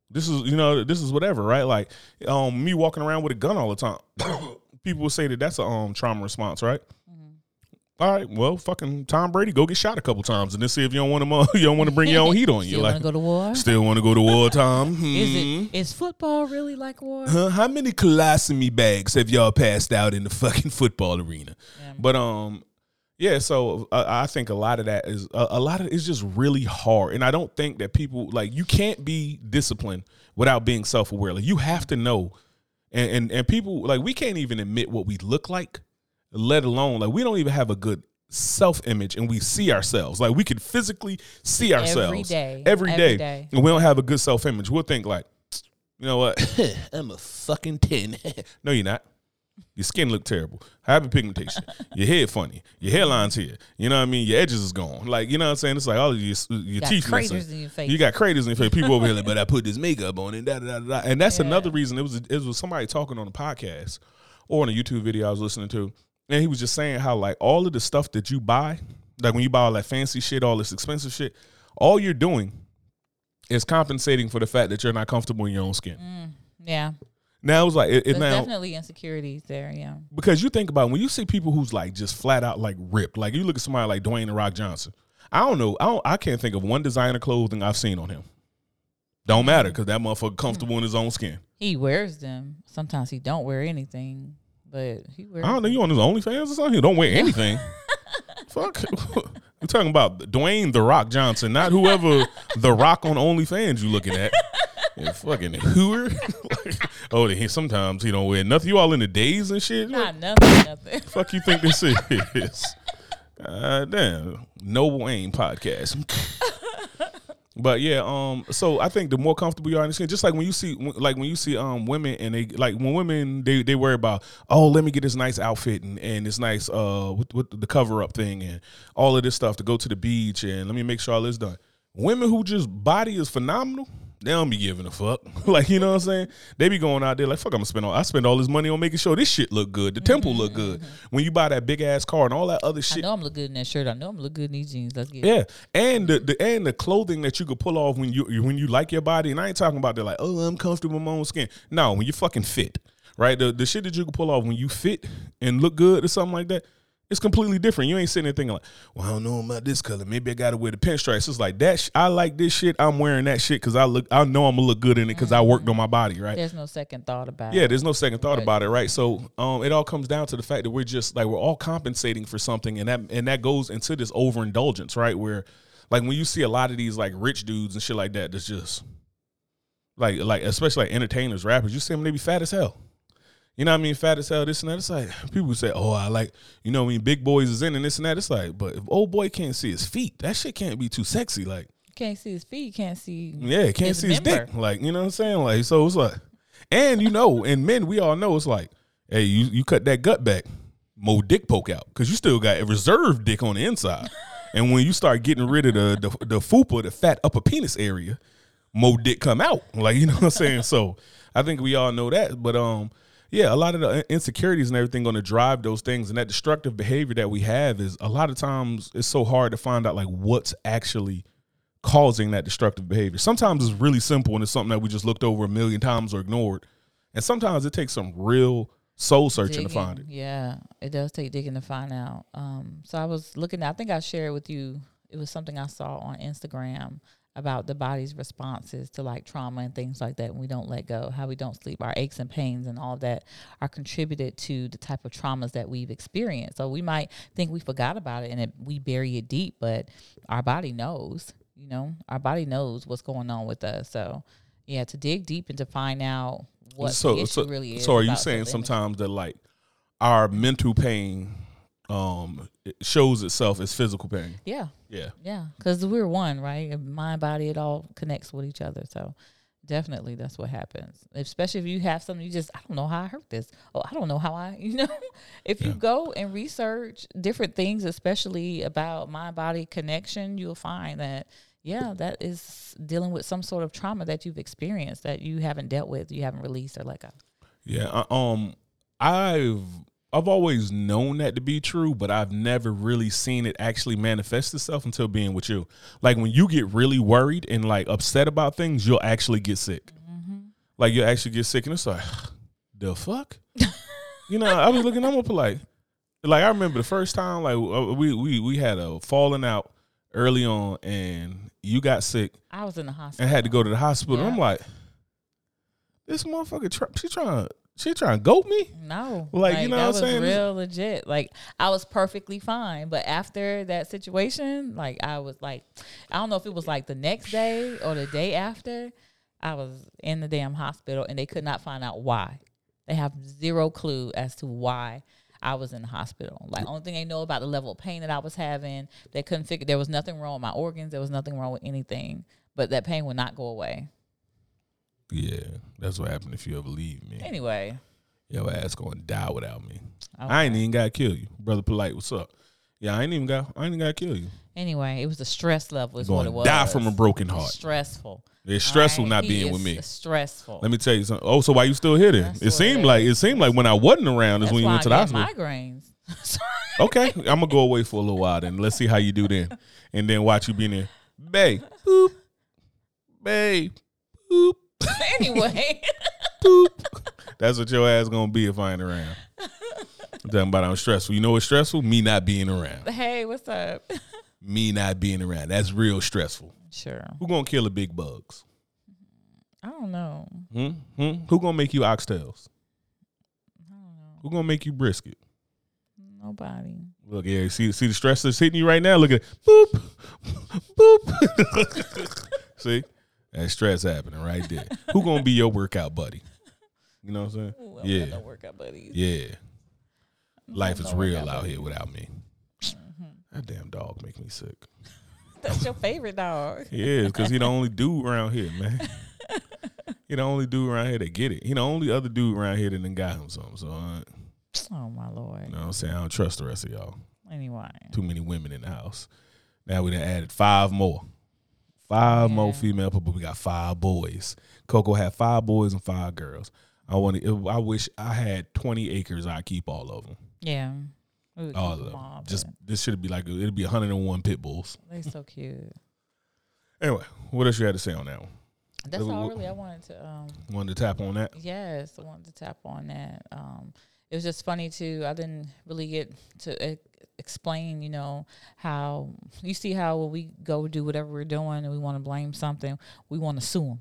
this is you know this is whatever, right? Like, um, me walking around with a gun all the time. people will say that that's a um trauma response, right? Mm-hmm. All right, well, fucking Tom Brady, go get shot a couple times, and then see if you don't want to you don't want to bring your own heat on you. Still Like, go to war? still want to go to war, Tom? Is Hmm. it is football really like war? Huh? How many colostomy bags have y'all passed out in the fucking football arena? Yeah. But um, yeah. So uh, I think a lot of that is a, a lot of it's just really hard, and I don't think that people like you can't be disciplined without being self aware. Like you have to know, and, and and people like we can't even admit what we look like, let alone like we don't even have a good self image and we see ourselves like we could physically see ourselves day. every Every day, day. and we don't have a good self image we'll think like you know what i'm a fucking 10 no you're not Your skin look terrible. Hyperpigmentation. your head funny. Your hairline's here. You know what I mean? Your edges is gone. Like you know what I'm saying? It's like all of your your got teeth craters missing. in your face. You got craters in your face. People over here like, but I put this makeup on and da da da da. And that's Yeah. another reason. It was it was somebody talking on a podcast or on a YouTube video I was listening to, and he was just saying how like all of the stuff that you buy, like when you buy all that fancy shit, all this expensive shit, all you're doing is compensating for the fact that you're not comfortable in your own skin. Mm, yeah, Now it was like it, it now definitely insecurities there. Yeah, because you think about it, when you see people who's like just flat out like ripped, like you look at somebody like Dwayne the Rock Johnson. I don't know. I don't, I can't think of one designer clothing I've seen on him. Don't matter mm. because that motherfucker comfortable in his own skin. he wears them. Sometimes he don't wear anything, but he wears. I don't know. You on his OnlyFans or something? He don't wear anything. Fuck. We're talking about Dwayne the Rock Johnson, not whoever the Rock on OnlyFans you looking at. Yeah, fucking hooer. Like, oh, he, sometimes he don't wear nothing. You all in the days and shit. Not nothing, nothing. fuck you think this is? God damn. No Wayne podcast. But yeah, um, so I think the more comfortable you are in the skin, just like when you see, like when you see, um, women and they like when women they they worry about, oh, let me get this nice outfit and, and this nice uh with, with the cover up thing and all of this stuff to go to the beach and let me make sure all this done. Women who just body is phenomenal, they don't be giving a fuck. like you know what I'm saying? They be going out there like fuck. I'm gonna spend all I spend all this money on making sure this shit look good, the mm-hmm, temple look mm-hmm. good. When you buy that big ass car and all that other shit, I know I'm look good in that shirt. I know I'm look good in these jeans. Let's get it. yeah, and the, the and the clothing that you could pull off when you when you like your body, and I ain't talking about the like, oh, I'm comfortable with my own skin. No, when you fucking fit, right? The the shit that you can pull off when you fit and look good or something like that, it's completely different. You ain't sitting there thinking like, well, I don't know about this color. Maybe I got to wear the pinstripes. It's like that. Sh- I like this shit. I'm wearing that shit because I look. I know I'm gonna look good in it because I worked on my body, right? There's no second thought about it. Yeah, it. there's no second thought Right. about it, right? So, um, it all comes down to the fact that we're just like we're all compensating for something, and that and that goes into this overindulgence, right? Where, like, when you see a lot of these like rich dudes and shit like that, that's just like like especially like entertainers, rappers, you see them they be fat as hell. You know what I mean? Fat as hell, this and that. It's like people say, "Oh, I like," you know, what I mean, big boys is in and this and that. It's like, but if old boy can't see his feet, that shit can't be too sexy. Like, can't see his feet. Can't see. yeah, can't His see his dick. Like, you know what I'm saying? Like, so it's like, and you know, and men, we all know it's like, hey, you, you cut that gut back, more dick poke out because you still got a reserve dick on the inside. and when you start getting rid of the the, the fupa, the fat upper penis area, more dick come out. Like, you know what I'm saying? So I think we all know that. But um, yeah, a lot of the insecurities and everything going to drive those things, and that destructive behavior that we have is a lot of times it's so hard to find out like what's actually causing that destructive behavior. Sometimes it's really simple and it's something that we just looked over a million times or ignored. And sometimes it takes some real soul searching to find it. Yeah, it does take digging to find out. Um, so I was looking. I think I shared with you. It was something I saw on Instagram about the body's responses to like trauma and things like that. When we don't let go, how we don't sleep, our aches and pains, and all that are contributed to the type of traumas that we've experienced. So we might think we forgot about it and it, we bury it deep, but our body knows. You know, our body knows what's going on with us. So yeah, to dig deep and to find out what so, the issue so, really is. so are you saying sometimes that like our mental pain um it shows itself as physical pain? Yeah. Yeah. Yeah, because we're one, right? Mind, body, it all connects with each other. So definitely that's what happens. Especially if you have something you just, I don't know how I hurt this. Oh, I don't know how I, you know, if you go and research different things, especially about mind body connection, you'll find that, yeah, that is dealing with some sort of trauma that you've experienced that you haven't dealt with, you haven't released or let go. Yeah, um, I've I've always known that to be true, but I've never really seen it actually manifest itself until being with you. Like when you get really worried and like upset about things, you'll actually get sick. Like you'll actually get sick, and it's like, the fuck, you know. I was looking, I'm up like, like I remember the first time, like uh, we we we had a falling out early on, and you got sick I was in the hospital. and had to go to the hospital. I'm like, this motherfucker, try, she trying, she trying to goat me. No, Like, you know that what I'm was saying? Real legit. Like I was perfectly fine, but after that situation, like I was like, I don't know if it was like the next day or the day after, I was in the damn hospital and they could not find out why. They have zero clue as to why I was in the hospital. Like only thing they know about the level of pain that I was having, they couldn't figure there was nothing wrong with my organs. There was nothing wrong with anything, but that pain would not go away. Yeah, that's what happened if you ever leave me. Anyway, Your ass gonna die without me. Okay. I ain't even gotta kill you, brother. Polite, what's up? Yeah, I ain't even got. I ain't even gotta kill you. Anyway, it was the stress level. Is what it was. die from a broken heart. Stressful. It's stressful Alright, not he being with me. Stressful. Let me tell you something. Oh, so why you still here then? It seemed it like it seemed like when I wasn't around is That's when you went to I the get hospital. migraines. Okay, I'm gonna go away for a little while then. Let's see how you do then, and then watch you being there, babe, boop, babe, boop, anyway. That's what your ass gonna be if I ain't around. I'm talking about I'm stressful. You know what's stressful? Me not being around. hey, what's up? Me not being around. That's real stressful. Sure. Who gonna kill the big bugs? I don't know. Hmm? Hmm? Who gonna make you oxtails? I don't know. Who gonna make you brisket? Nobody. Look, yeah, see, see the stress that's hitting you right now. Look at it. boop, boop. see that stress happening right there. Who gonna be your workout buddy? You know what I'm saying? Ooh, I Yeah. workout buddies. Yeah, life is real out here without me. That damn dog make me sick. That's your favorite dog. He is because he the only dude around here, man. he the only dude around here that get it. He the only other dude around here that done got him something. So, uh, Oh my lord. you know what I'm saying? I don't trust the rest of y'all. Anyway. too many women in the house. Now we done added five more. Five more female people. We got five boys. Coco had five boys and five girls. I want to. I wish I had twenty acres. I keep all of them. Yeah. All of them all, Just this should be like it'd be one hundred and one pit bulls. They're so cute. Anyway, what else you had to say on that one? That's all really I wanted to um Wanted to tap on that? Yes, I wanted to tap on that. Um, it was just funny too. I didn't really get to explain, you know, how you see how when we go do whatever we're doing and we want to blame something, we want to sue them.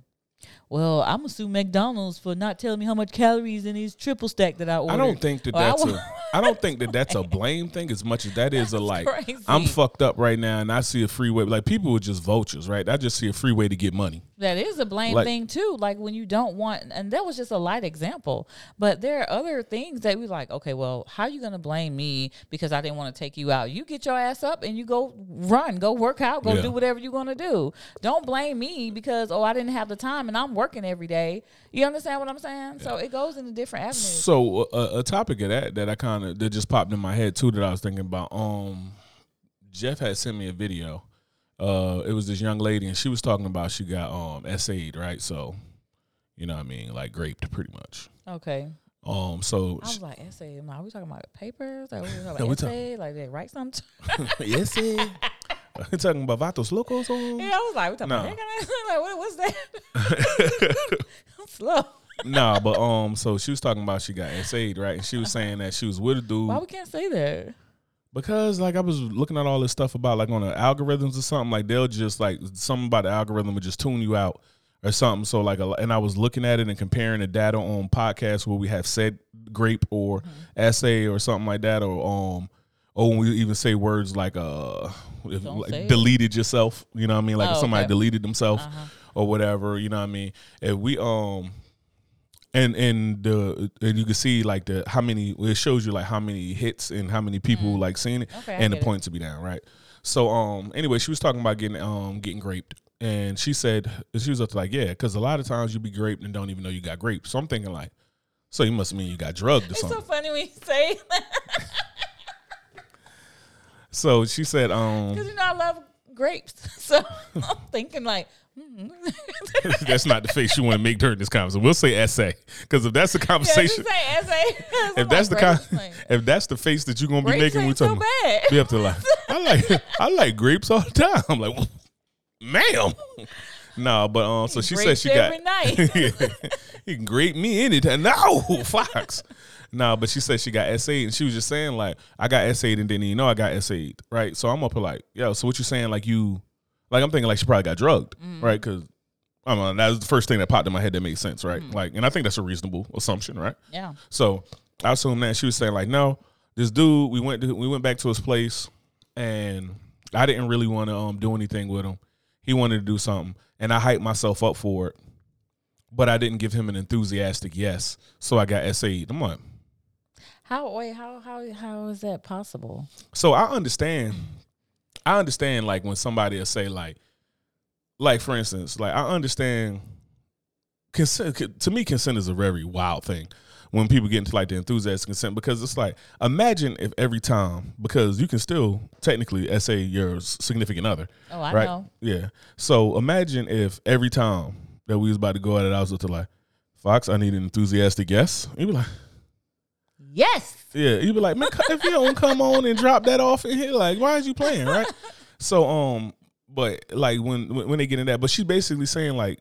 Well, I'm gonna sue McDonald's for not telling me how much calories in these triple stack that I ordered. I don't think that that's a. I don't think that that's a blame thing as much as that is a like. crazy. I'm fucked up right now, and I see a free way. Like people are just vultures, right? I just see a free way to get money. That is a blame Like- thing too. Like when you don't want, and that was just a light example. But there are other things that we like. Okay, well, how are you gonna blame me because I didn't want to take you out? You get your ass up and you go run, go work out, go Yeah. do whatever you're gonna do. Don't blame me because oh I didn't have the time and I'm working every day. You understand what I'm saying? So it goes into different avenues. So uh, a topic of that that I kind of that just popped in my head too that I was thinking about. Um, Jeff had sent me a video. Uh, it was this young lady and she was talking about she got um SA'd, right? So, you know what I mean, like graped pretty much. Okay. Um, so I was like, essay. Are we talking about papers? Like, we talking No, about talk- essay? Like they write something? yes, we talking about Vatos Locos on. yeah, I was like, we talking about that kind of like what, what's that? I'm slow. nah, but um, so she was talking about she got SA'd, right? And she was saying that she was with a dude Why we can't say that? Because like I was looking at all this stuff about like on the algorithms or something. Like they'll just like something about the algorithm would just tune you out or something. So like, a, and I was looking at it and comparing the data on podcasts where we have said grape or essay or something like that, or um, or when we even say words like uh, if, like deleted yourself. You know what I mean? Like if Oh, somebody okay. deleted themselves Uh-huh. or whatever. You know what I mean? If we um. And and the and you can see like the how many it shows you like how many hits and how many people like seeing it Mm. Okay, I and the points to be down right. So um anyway she was talking about getting um getting graped and she said she was up to like yeah because a lot of times you be graped and don't even know you got graped. So I'm thinking like so you must mean you got drugged or It's something. so funny when you say that So she said um because you know I love grapes. So I'm thinking like. that's not the face you want to make during this conversation. We'll say essay because if that's the conversation, say essay. if that's the con- if that's the face that you're gonna be grapes making, we so talking. bad. be up to like I like I like grapes all the time. I'm like, ma'am. No, but um, so she said she got every night. you can grape me anytime. No, Fox. No, but she said she got essayed, and she was just saying like I got essayed and didn't even know I got essayed, right? So I'm up here like, yo, so what you saying? Like you, like I'm thinking like she probably got drugged, Mm. right? Because I mean that was the first thing that popped in my head that made sense, right? Mm. Like, and I think that's a reasonable assumption, right? yeah. So I assume that she was saying like, no, this dude, we went to, we went back to his place, and I didn't really want to um do anything with him. He wanted to do something, and I hyped myself up for it, but I didn't give him an enthusiastic yes. So I got SA'd. I'm like, How wait? How how how is that possible? so I understand. I understand like when somebody will say like, like for instance, like I understand. Consent to me, consent is a very wild thing. when people get into like the enthusiastic consent because it's like imagine if every time because you can still technically essay your significant other. Oh, I right? know. Yeah. So imagine if every time that we was about to go at it, I was to like, Fox, I need an enthusiastic yes. You'd be like, Yes. yeah. You'd be like, man, if you don't come on and drop that off in here, like, why is you playing, right? so, um, but like when when they get in that, but she's basically saying like,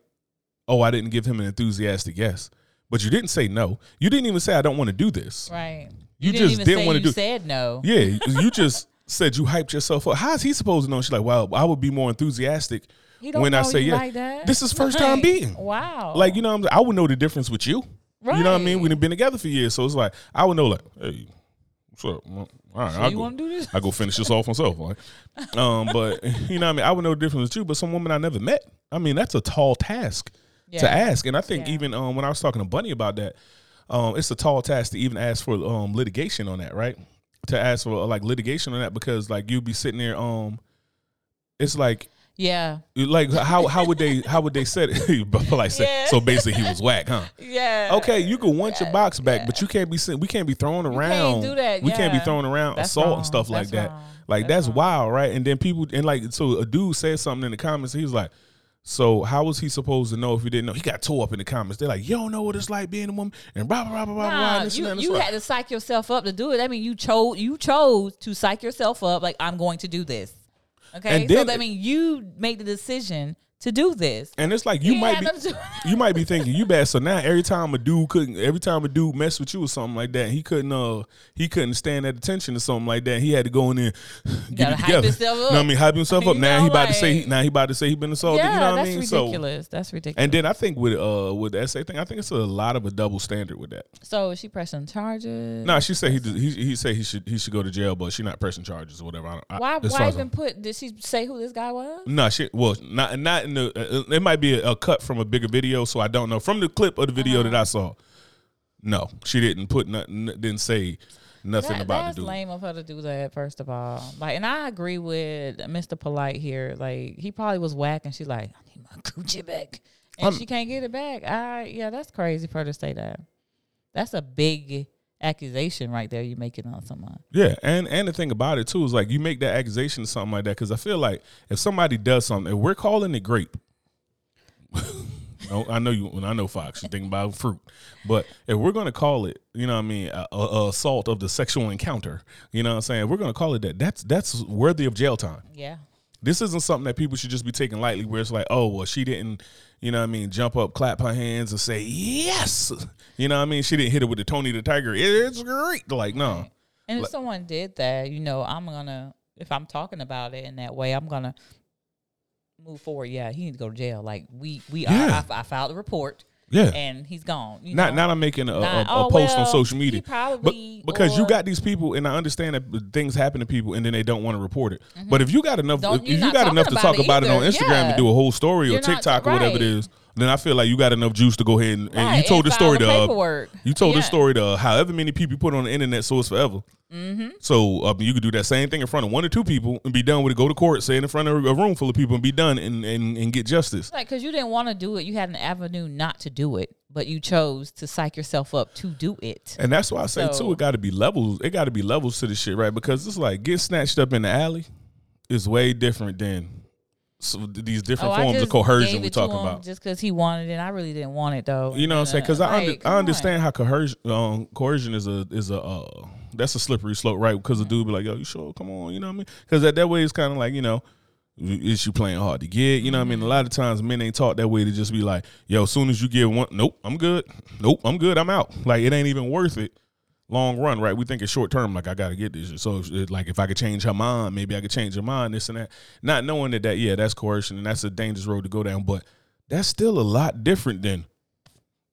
oh, I didn't give him an enthusiastic yes, but you didn't say no. You didn't even say I don't want to do this. Right. You, didn't just didn't want to you do. said no. Yeah, you just said you hyped yourself up. How is he supposed to know? She's like, well, I would be more enthusiastic when I say you yeah. like. This is first time beating. Wow. Like you know, I'm- I would know the difference with you. You know what I mean? We've been together for years, so it's like I would know, like, hey, what's up? All right, So you go, want to do this? I go finish this off myself. Like, um, but you know, what I mean, I would know the difference with you, but some woman I never met. I mean, that's a tall task Yeah. to ask, and I think Yeah. even um, when I was talking to Bunny about that, um, it's a tall task to even ask for um litigation on that, right? To ask for like litigation on that because like you'd be sitting there, um, it's like Yeah. like how how would they how would they set it? Like Yeah. so basically he was whack, huh? Yeah. Okay, you can want your box back, but you can't be we can't be throwing around. do that, We can't be yeah. throwing around That's assault wrong. and stuff like That's that. Like That's that's, wild, right? And then people and like so a dude said something in the comments. He was like, "So how was he supposed to know if he didn't know?" He got tore up in the comments. They're like, "You don't know what it's like being a woman," and blah blah blah blah blah. blah this you, and you this. had to psych yourself up to do it. I mean, you chose you chose to psych yourself up. Like I'm going to do this. Okay, And so then- that mean you made the decision to do this. and it's like you He might be. you might be thinking you bad. So now every time a dude couldn't, every time a dude messed with you or something like that, he couldn't, uh, he couldn't stand that attention or something like that. He had to go in there, get Gotta it hype together. himself You know what I mean? Hype himself up. You now know, he about to say, like- now he about to say he been assaulted. yeah, you know what I mean? ridiculous. that's ridiculous. And then I think with uh with the essay thing, I think it's a lot of a double standard with that. so is she pressing charges? No, she said he did, he he said he should he should go to jail, but she not pressing charges or whatever. I, don't- I, Why? as Why even I'm- put? Did she say who this guy was? No, she Well, not not in the. Uh, it might be a, a cut from a bigger video, so I don't know. From the clip of the video Uh-huh. that I saw, no, she didn't put nothing. Didn't say nothing That- about that's the dude. lame of her to do that. First of all, like, and I agree with Mr. Polite here. Like, he probably was whack, and she's like, "I need my Gucci back," and Um, she can't get it back. I yeah, that's crazy for her to say that. That's a big accusation right there. you're making on someone. Yeah, and and the thing about it too is like you make that accusation or something like that because I feel like if somebody does something, if we're calling it grape. no, I know you. When I know Fox. You think about fruit, but if we're gonna call it, you know, what I mean, a, a, a assault of the sexual encounter, you know, what I'm saying, if we're gonna call it that. That's that's worthy of jail time. Yeah, This isn't something that people should just be taking lightly. Where it's like, oh, well, she didn't, you know, what I mean, jump up, clap her hands, and say yes. You know, what I mean, she didn't hit it with the Tony the Tiger. It's great. Like, no. and if Like- someone did that, you know, I'm gonna if I'm talking about it in that way, I'm gonna move forward. Yeah, he needs to go to jail. Like we we Yeah. are. I, I filed a report, Yeah. and he's gone. You not know? not I'm making a, a, Not- a oh, post on well, social he media, probably, but because you got these people, and I understand that things happen to people, and then they don't want to report it. But if you got enough, Mm-hmm. Don't- if you got enough to talk about about it it on. Instagram Yeah. and do a whole story or You're not- TikTok or whatever it right. is, then I feel like you got enough juice to go ahead and, and Right, you told and the story to uh, paperwork. you told Yeah. the story to uh, however many people you put on the internet, so it's forever. Mm-hmm. So uh, you could do that same thing in front of one or two people and be done with it. Go to court, say it in front of a room full of people, and be done and and, and get justice. Like, because you didn't want to do it, you had an avenue not to do it, but you chose to psych yourself up to do it. And that's why I say So- too, it got to be levels. It got to be levels to this shit, right? Because it's like get snatched up in the alley is way different than so these different Oh, forms of coercion we're talking about. just because he wanted it. I really didn't want it though. You know what I'm saying? Because I under, Like, I on. understand how coercion um, coercion is a is a uh, that's a slippery slope, right? Because the dude be like, "Yo, you sure? Come on," you know what I mean? Because that that way it's kind of like you know. Is you playing hard to get? You know what I mean? A lot of times men ain't taught that way to just be like, yo, as soon as you get one, nope, I'm good. Nope, I'm good. I'm out. Like it ain't even worth it long run, right? We think it's short term, like I gotta get this. So, if, like, if I could change her mind, maybe I could change her mind, this and that. Not knowing that, that yeah, that's coercion and that's a dangerous road to go down. But that's still a lot different than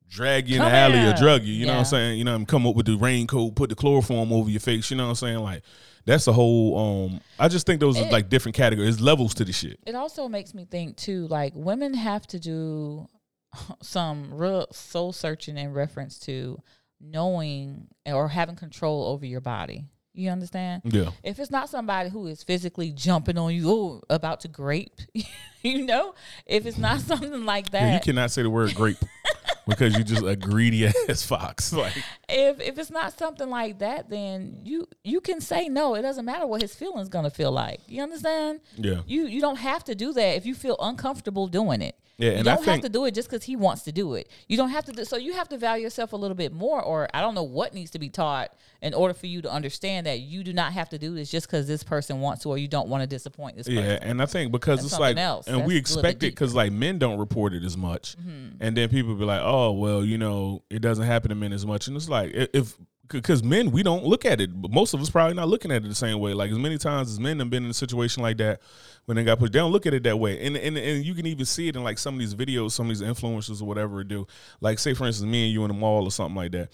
drag you in the Come alley or drug you. You know what I'm saying? You know, I'm come up with the raincoat, put the chloroform over your face. You know what I'm saying? Like, that's a whole. um I just think those are like different categories, levels to the shit. it also makes me think too like women have to do some real soul searching in reference to knowing or having control over your body you understand Yeah, if it's not somebody who is physically jumping on you oh, about to grape you know if it's not something like yeah. You cannot say the word grape. because you just a greedy ass fox. Like if if it's not something like that, then you you can say no. It doesn't matter what his feelings gonna feel like. You understand? Yeah. You you don't have to do that if you feel uncomfortable doing it. Yeah, you and don't have think- to do it just because he wants to do it. You don't have to do so. You have to value yourself a little bit more, or I don't know what needs to be taught in order for you to understand that you do not have to do this just because this person wants to, or you don't want to disappoint this person. Yeah, and I think because That's it's like, else. and That's we a little bit expect it because like men don't report it as much, Mm-hmm. and then people be like, oh well, you know, it doesn't happen to men as much, and it's like if because men we don't look at it, but most of us probably not looking at it the same way. Like as many times as men have been in a situation like that when they got pushed, don't look at it that way, and and and you can even see it in like some of these videos, some of these influencers or whatever do. Like say for instance, me and you in the mall or something like that,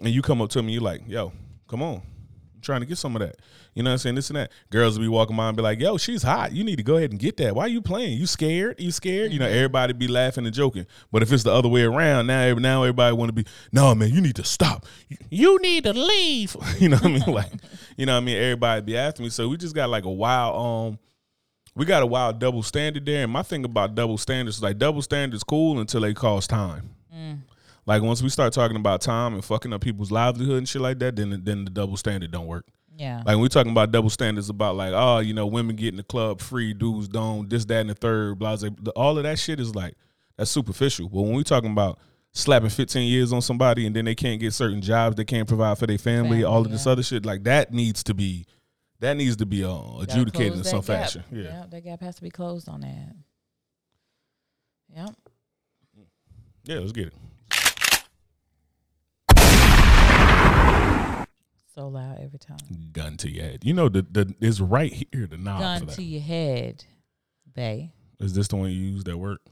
and you come up to me, you like, yo, come on. I'm trying to get some of that. You know what I'm saying? This and that. Girls will be walking by and be like, yo, she's hot. You need to go ahead and get that. Why are you playing? You scared? You scared? You know, everybody be laughing and joking. But if it's the other way around, now now everybody want to be, no, man, you need to stop. You- need to leave. you know what I mean? Like, you know what I mean? Everybody be after me. So we just got like a wild, um, we got a wild double standard there. And my thing about double standards is like double standards cool until they cost time. Like once we start talking about time and fucking up people's livelihood and shit like that, then then the double standard don't work. Yeah. Like when we talking about double standards about like, oh, you know, women get in the club free, dudes don't, this, that, and the third, blah, blah, blah. All of that shit is like that's superficial. But when we talking about slapping 15 years on somebody and then they can't get certain jobs, they can't provide for their family, Family, all of this other shit, like that needs to be that needs to be uh, adjudicated in some gap. fashion. Yeah. Yep, that gap has to be closed on that. Yep. Yeah, let's get it. So loud every time. Gun to your head. You know the the is right here the knob Gun to your head, Bay. Is this the one you use that work?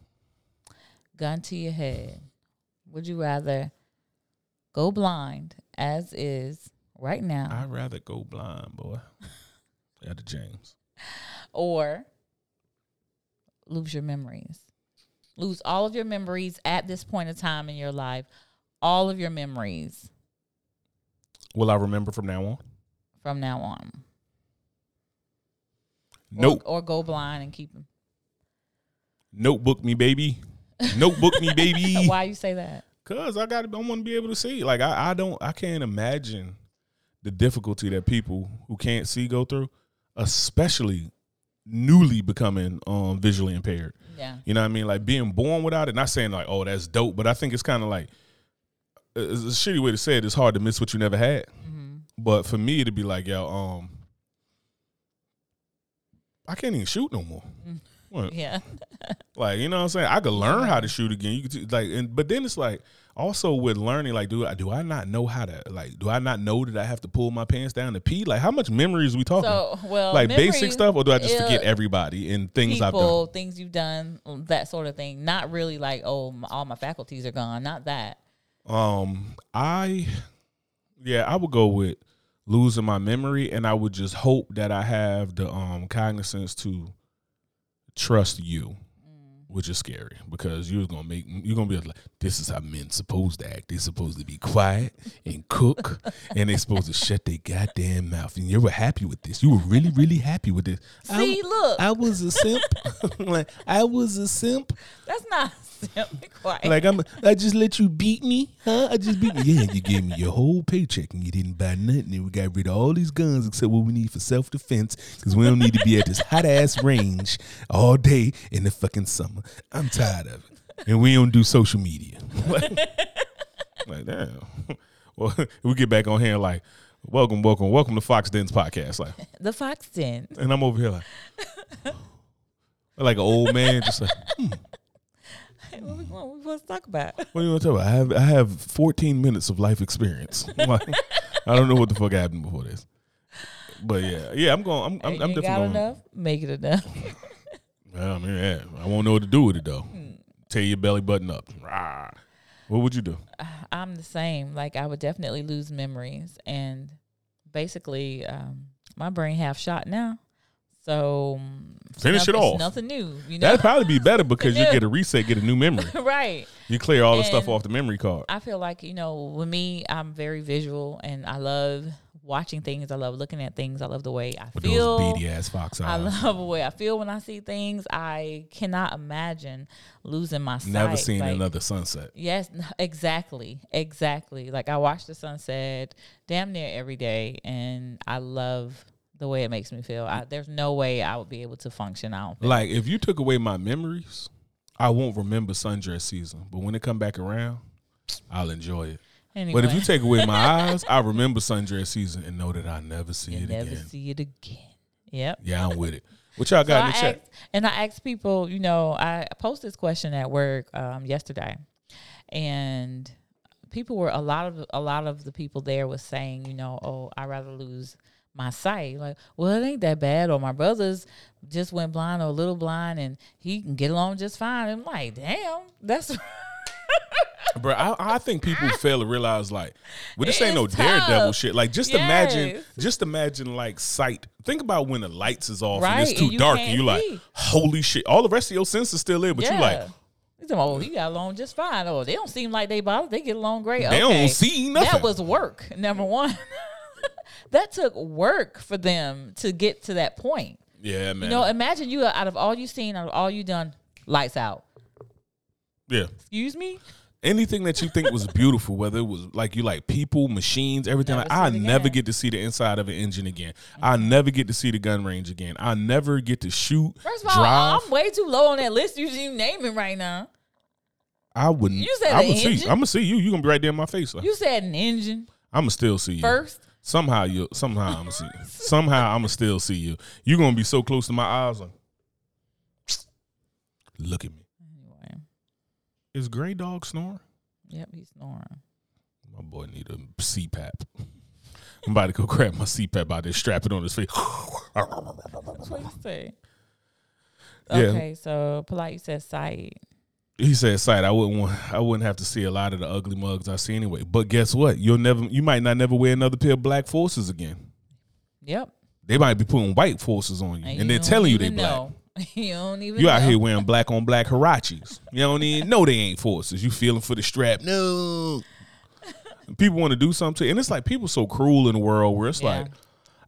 Gun to your head. Would you rather go blind as is right now, I'd rather go blind, boy. At the James. or lose your memories? Lose all of your memories at this point in time in your life. All of your memories Will I remember from now on? from now on. Nope. Or, go blind and keep them. Notebook me, baby. Notebook me, baby. Why you say that? Cause I got I want to be able to see. Like I, I don't I can't imagine the difficulty that people who can't see go through, especially newly becoming um visually impaired. Yeah. You know what I mean? Like being born without it. Not saying like, oh, that's dope, but I think it's kind of like it's a shitty way to say it. It's hard to miss what you never had. hmm But for me to be like, yo, um, I can't even shoot no more. What? Yeah. Like, you know what I'm saying? I could learn how to shoot again. You could t- like, and but then it's like also with learning, like, do I do I not know how to like? Do I not know that I have to pull my pants down to pee? Like, how much memories we talking? So well, like memory, basic stuff, or do I just forget everybody and things I've done? things you've done, that sort of thing. Not really like, oh, m- all my faculties are gone. Not that. Um, I, yeah, I would go with losing my memory, and I would just hope that I have the um cognizance to trust you, which is scary because you're gonna make you're gonna be like, this is how men supposed to act. They're supposed to be quiet and cook, and they're supposed to shut their goddamn mouth. And you were happy with this. You were really, really happy with this. I- See, look, I was a simp. like I was a simp. that's not simply quiet. Like I'm, I just let you beat me, huh? I just beat me. Yeah, you gave me your whole paycheck and you didn't buy nothing. And we got rid of all these guns except what we need for self defense because we don't need to be at this hot ass range all day in the fucking summer. I'm tired of it, and we don't do social media. like, like, damn. Well, we get back on here like, welcome, welcome, welcome to Fox Den's podcast. Like, the Fox Den. and I'm over here like, like an old man, just like. Hmm. Hey, what we going? What we supposed to talk about? What do you want to talk about? I have I have 14 minutes of life experience. Like, I don't know what the fuck happened before this. But yeah, yeah, I'm going. I'm I'm, I'm definitely got going. enough? Make it enough. Well, I mean, yeah, I won't know what to do with it though. Tear your belly button up. Rah. What would you do? I'm the same. Like I would definitely lose memories, and basically, um, my brain half shot now. So mm, Finish it nothing- it's off. Nothing new, you know. That'd probably be better because you get a reset, get a new memory. right. You clear all the stuff off the memory card. I feel like you know, with me, I'm very visual, and I love watching things. I love looking at things. I love the way I With feel. those beady ass fox eyes. I love the way I feel when I see things. I cannot imagine losing my sight. Never seen Like, another sunset. Yes, exactly, exactly. Like I watch the sunset damn near every day, and I love the way it makes me feel. I, there's no way I would be able to function. I don't. Like if you took away my memories, I won't remember sundress season. But when it come back around, I'll enjoy it. Anyway, But if you take away my eyes, I remember sundress season and know that I never see you it never again. see it again. Yep. Yeah, I'm with it. What y'all got I in the chat? asked, and I asked people, you know, I posted this question at work um, yesterday, and people were a lot of a lot of the people there was saying, you know, oh, I rather lose my sight. Like, well, it ain't that bad. Or my brother's just went blind or a little blind, and he can get along just fine. I'm like, damn, that's Bro, I, I think people fail to realize like, well, this ain't no It's daredevil shit. Like, just imagine, just imagine like sight. Think about when the lights is off and it's too and dark, and you like, holy shit. All the rest of your senses still in, but you like, oh, he got along just fine. Oh, they don't seem like they bother. They get along great. They don't see nothing. That was work. Number one, that took work for them to get to that point. yeah, man. You know, imagine you out of all you seen, out of all you done, lights out. Yeah. Excuse me. anything that you think was beautiful, whether it was like you like people, machines, everything. Never Like, I never get to see the inside of an engine again. I never get to see the gun range again. I never get to shoot, First of all, drive. I'm way too low on that list. You you naming right now. I wouldn't. You said I'm the gonna see. engine? I'm gonna see you. You gonna be right there in my face. You said an engine I'm gonna still see you. first. Somehow you. Somehow I'm gonna see. You. Somehow I'm gonna still see you. You are gonna be so close to my eyes. Like, look at me. Is Gray Dog snoring? yep, he's snoring. My boy need a CPAP. I'm about to go grab my CPAP out there, strap it on his face. That's what you say. Yeah. Okay, so polite. You said sight. He said, "Sight, I wouldn't want, I wouldn't have to see a lot of the ugly mugs I see anyway. But guess what? You'll never, you might not never wear another pair of black forces again. Yep. They might be putting white forces on you, and, you they're telling you they black. know. you don't even. You out know. here wearing black on black Huaraches. You don't even know they ain't forces. You feeling for the strap? No. People want to do something, to, and it's like people so cruel in the world where it's Yeah. like,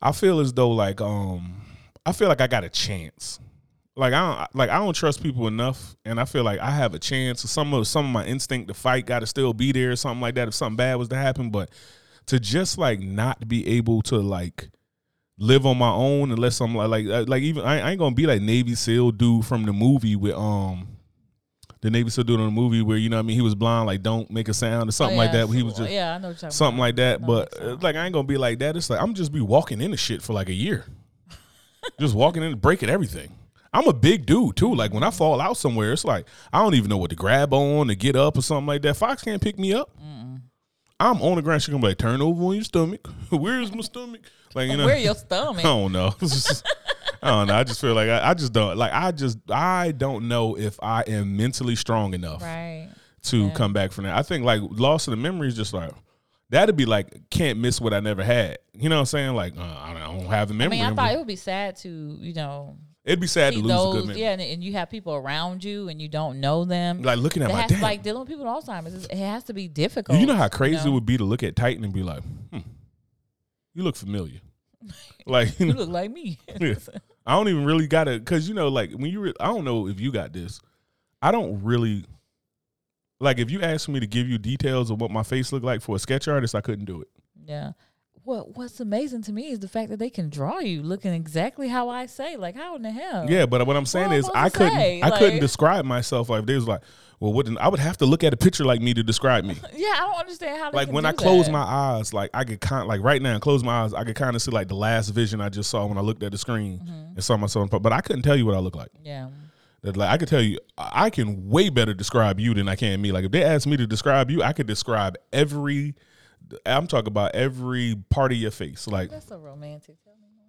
I feel as though like um, I feel like I got a chance. Like I don't like I don't trust people enough, and I feel like I have a chance. Some of some of my instinct to fight got to still be there, or something like that. If something bad was to happen, but to just like not be able to like live on my own unless I'm like like uh, like even I, I ain't gonna be like Navy SEAL dude from the movie with um the Navy SEAL dude in the movie where you know I mean he was blind like don't make a sound or something Oh, like that. He was just yeah, I know what you're talking something about. like that. But uh, like I ain't gonna be like that. It's like I'm just be walking into shit for like a year, just walking in, breaking everything. I'm a big dude too. Like when I fall out somewhere, it's like I don't even know what to grab on to get up or something like that. Fox can't pick me up. I'm on the ground. She gonna be like, turn over on your stomach. Where's my stomach? Like you know, Where your stomach? I don't know. I don't know. I just feel like I, I just don't like. I just I don't know if I am mentally strong enough right. to Yeah. come back from that. I think like loss of the memory is just like that'd be like can't miss what I never had. You know what I'm saying? Like uh, I don't- have the I mean, I thought it. would be sad to, you know, It'd be sad to lose a good those, memory. yeah, and, and you have people around you and you don't know them. Like looking at it my has damn. like dealing with people with Alzheimer's. It has to be difficult. you know how crazy know? it would be to look at Titan and be like, hmm, you look familiar. like you You know, look like me. Yeah. I don't even really got to because you know like when you re- I don't know if you got this. I don't really like if you asked me to give you details of what my face looked like for a sketch artist, I couldn't do it. yeah. What What's amazing to me is the fact that they can draw you looking exactly how I say. Like, how in the hell? Yeah, but what I'm saying What is I couldn't say? I couldn't describe myself like they was like, well, what I would have to look at a picture like me to describe me. Yeah, I don't understand how. Like when I close that. my eyes, like I could kind like right now, close my eyes, I could kind of see like the last vision I just saw when I looked at the screen Mm-hmm. and saw myself. But I couldn't tell you what I look like. Yeah. That like I could tell you, I can way better describe you than I can me. Like if they asked me to describe you, I could describe every. I'm talking about every part of your face. Like, That's so romantic. Tell me more.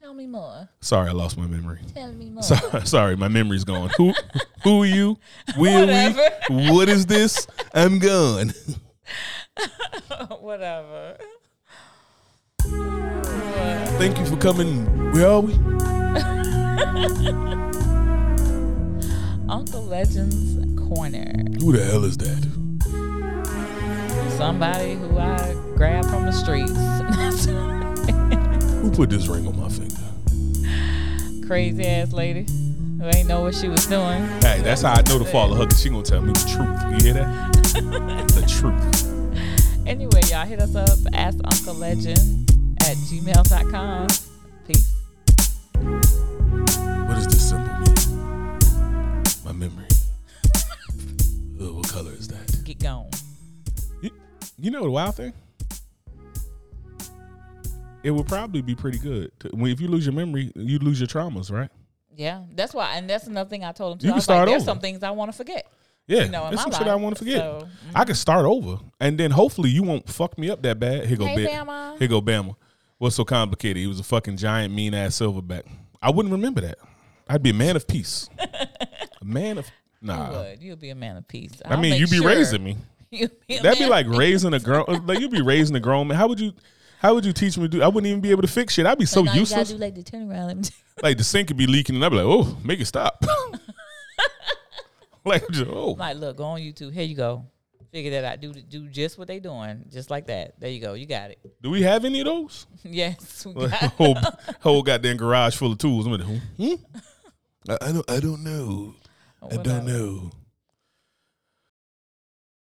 Tell me more. sorry, I lost my memory. Tell me more. Sorry, sorry, my memory's gone. Who, who are you? Will Whatever. we? What is this? I'm gone. Whatever. Thank you for coming. Where are we? Uncle Legend's Corner. Who the hell is that? Somebody who I grabbed from the streets. Who put this ring on my finger? Crazy ass lady who ain't know what she was doing. Hey, that's how I know to follow her. Cause she gonna tell me the truth. You hear that? the truth. Anyway, y'all hit us up. Ask Uncle Legend at gmail.com. Peace. What does this symbol mean? My memory. Ugh, what color is that? Get gone. You, know the wild thing? It would probably be pretty good. To, when if you lose your memory, you lose your traumas, right? Yeah, that's why, and that's another thing I told him too. You I can was start like, there's over. some things I want to forget. Yeah, You know, there's my some shit I want to forget. so, mm. I can start over, and then hopefully you won't fuck me up that bad. Here go Hey. Bama. Here go Bama. What's so complicated? He was a fucking giant, mean ass silverback. I wouldn't remember that. I'd be a man of peace. a man of nah. You would. You'll be a man of peace. I I'll mean, you'd be sure raising me. you be a That'd be like raising a girl. Like you'd be raising a grown man. How would you? How would you teach me to do? I wouldn't even be able to fix shit. I'd be so Now you useless. gotta do like the turn around. Let me do- like the sink could be leaking, and I'd be like, "Oh, make it stop." like, just, oh, like, look, go on YouTube. Here you go. Figure that out. Do do just what they doing, just like that. There you go. You got it. do we have any of those? Yes, we Like, got whole whole goddamn garage full of tools. I'm like, hmm? I, I don't. I don't know. I don't know.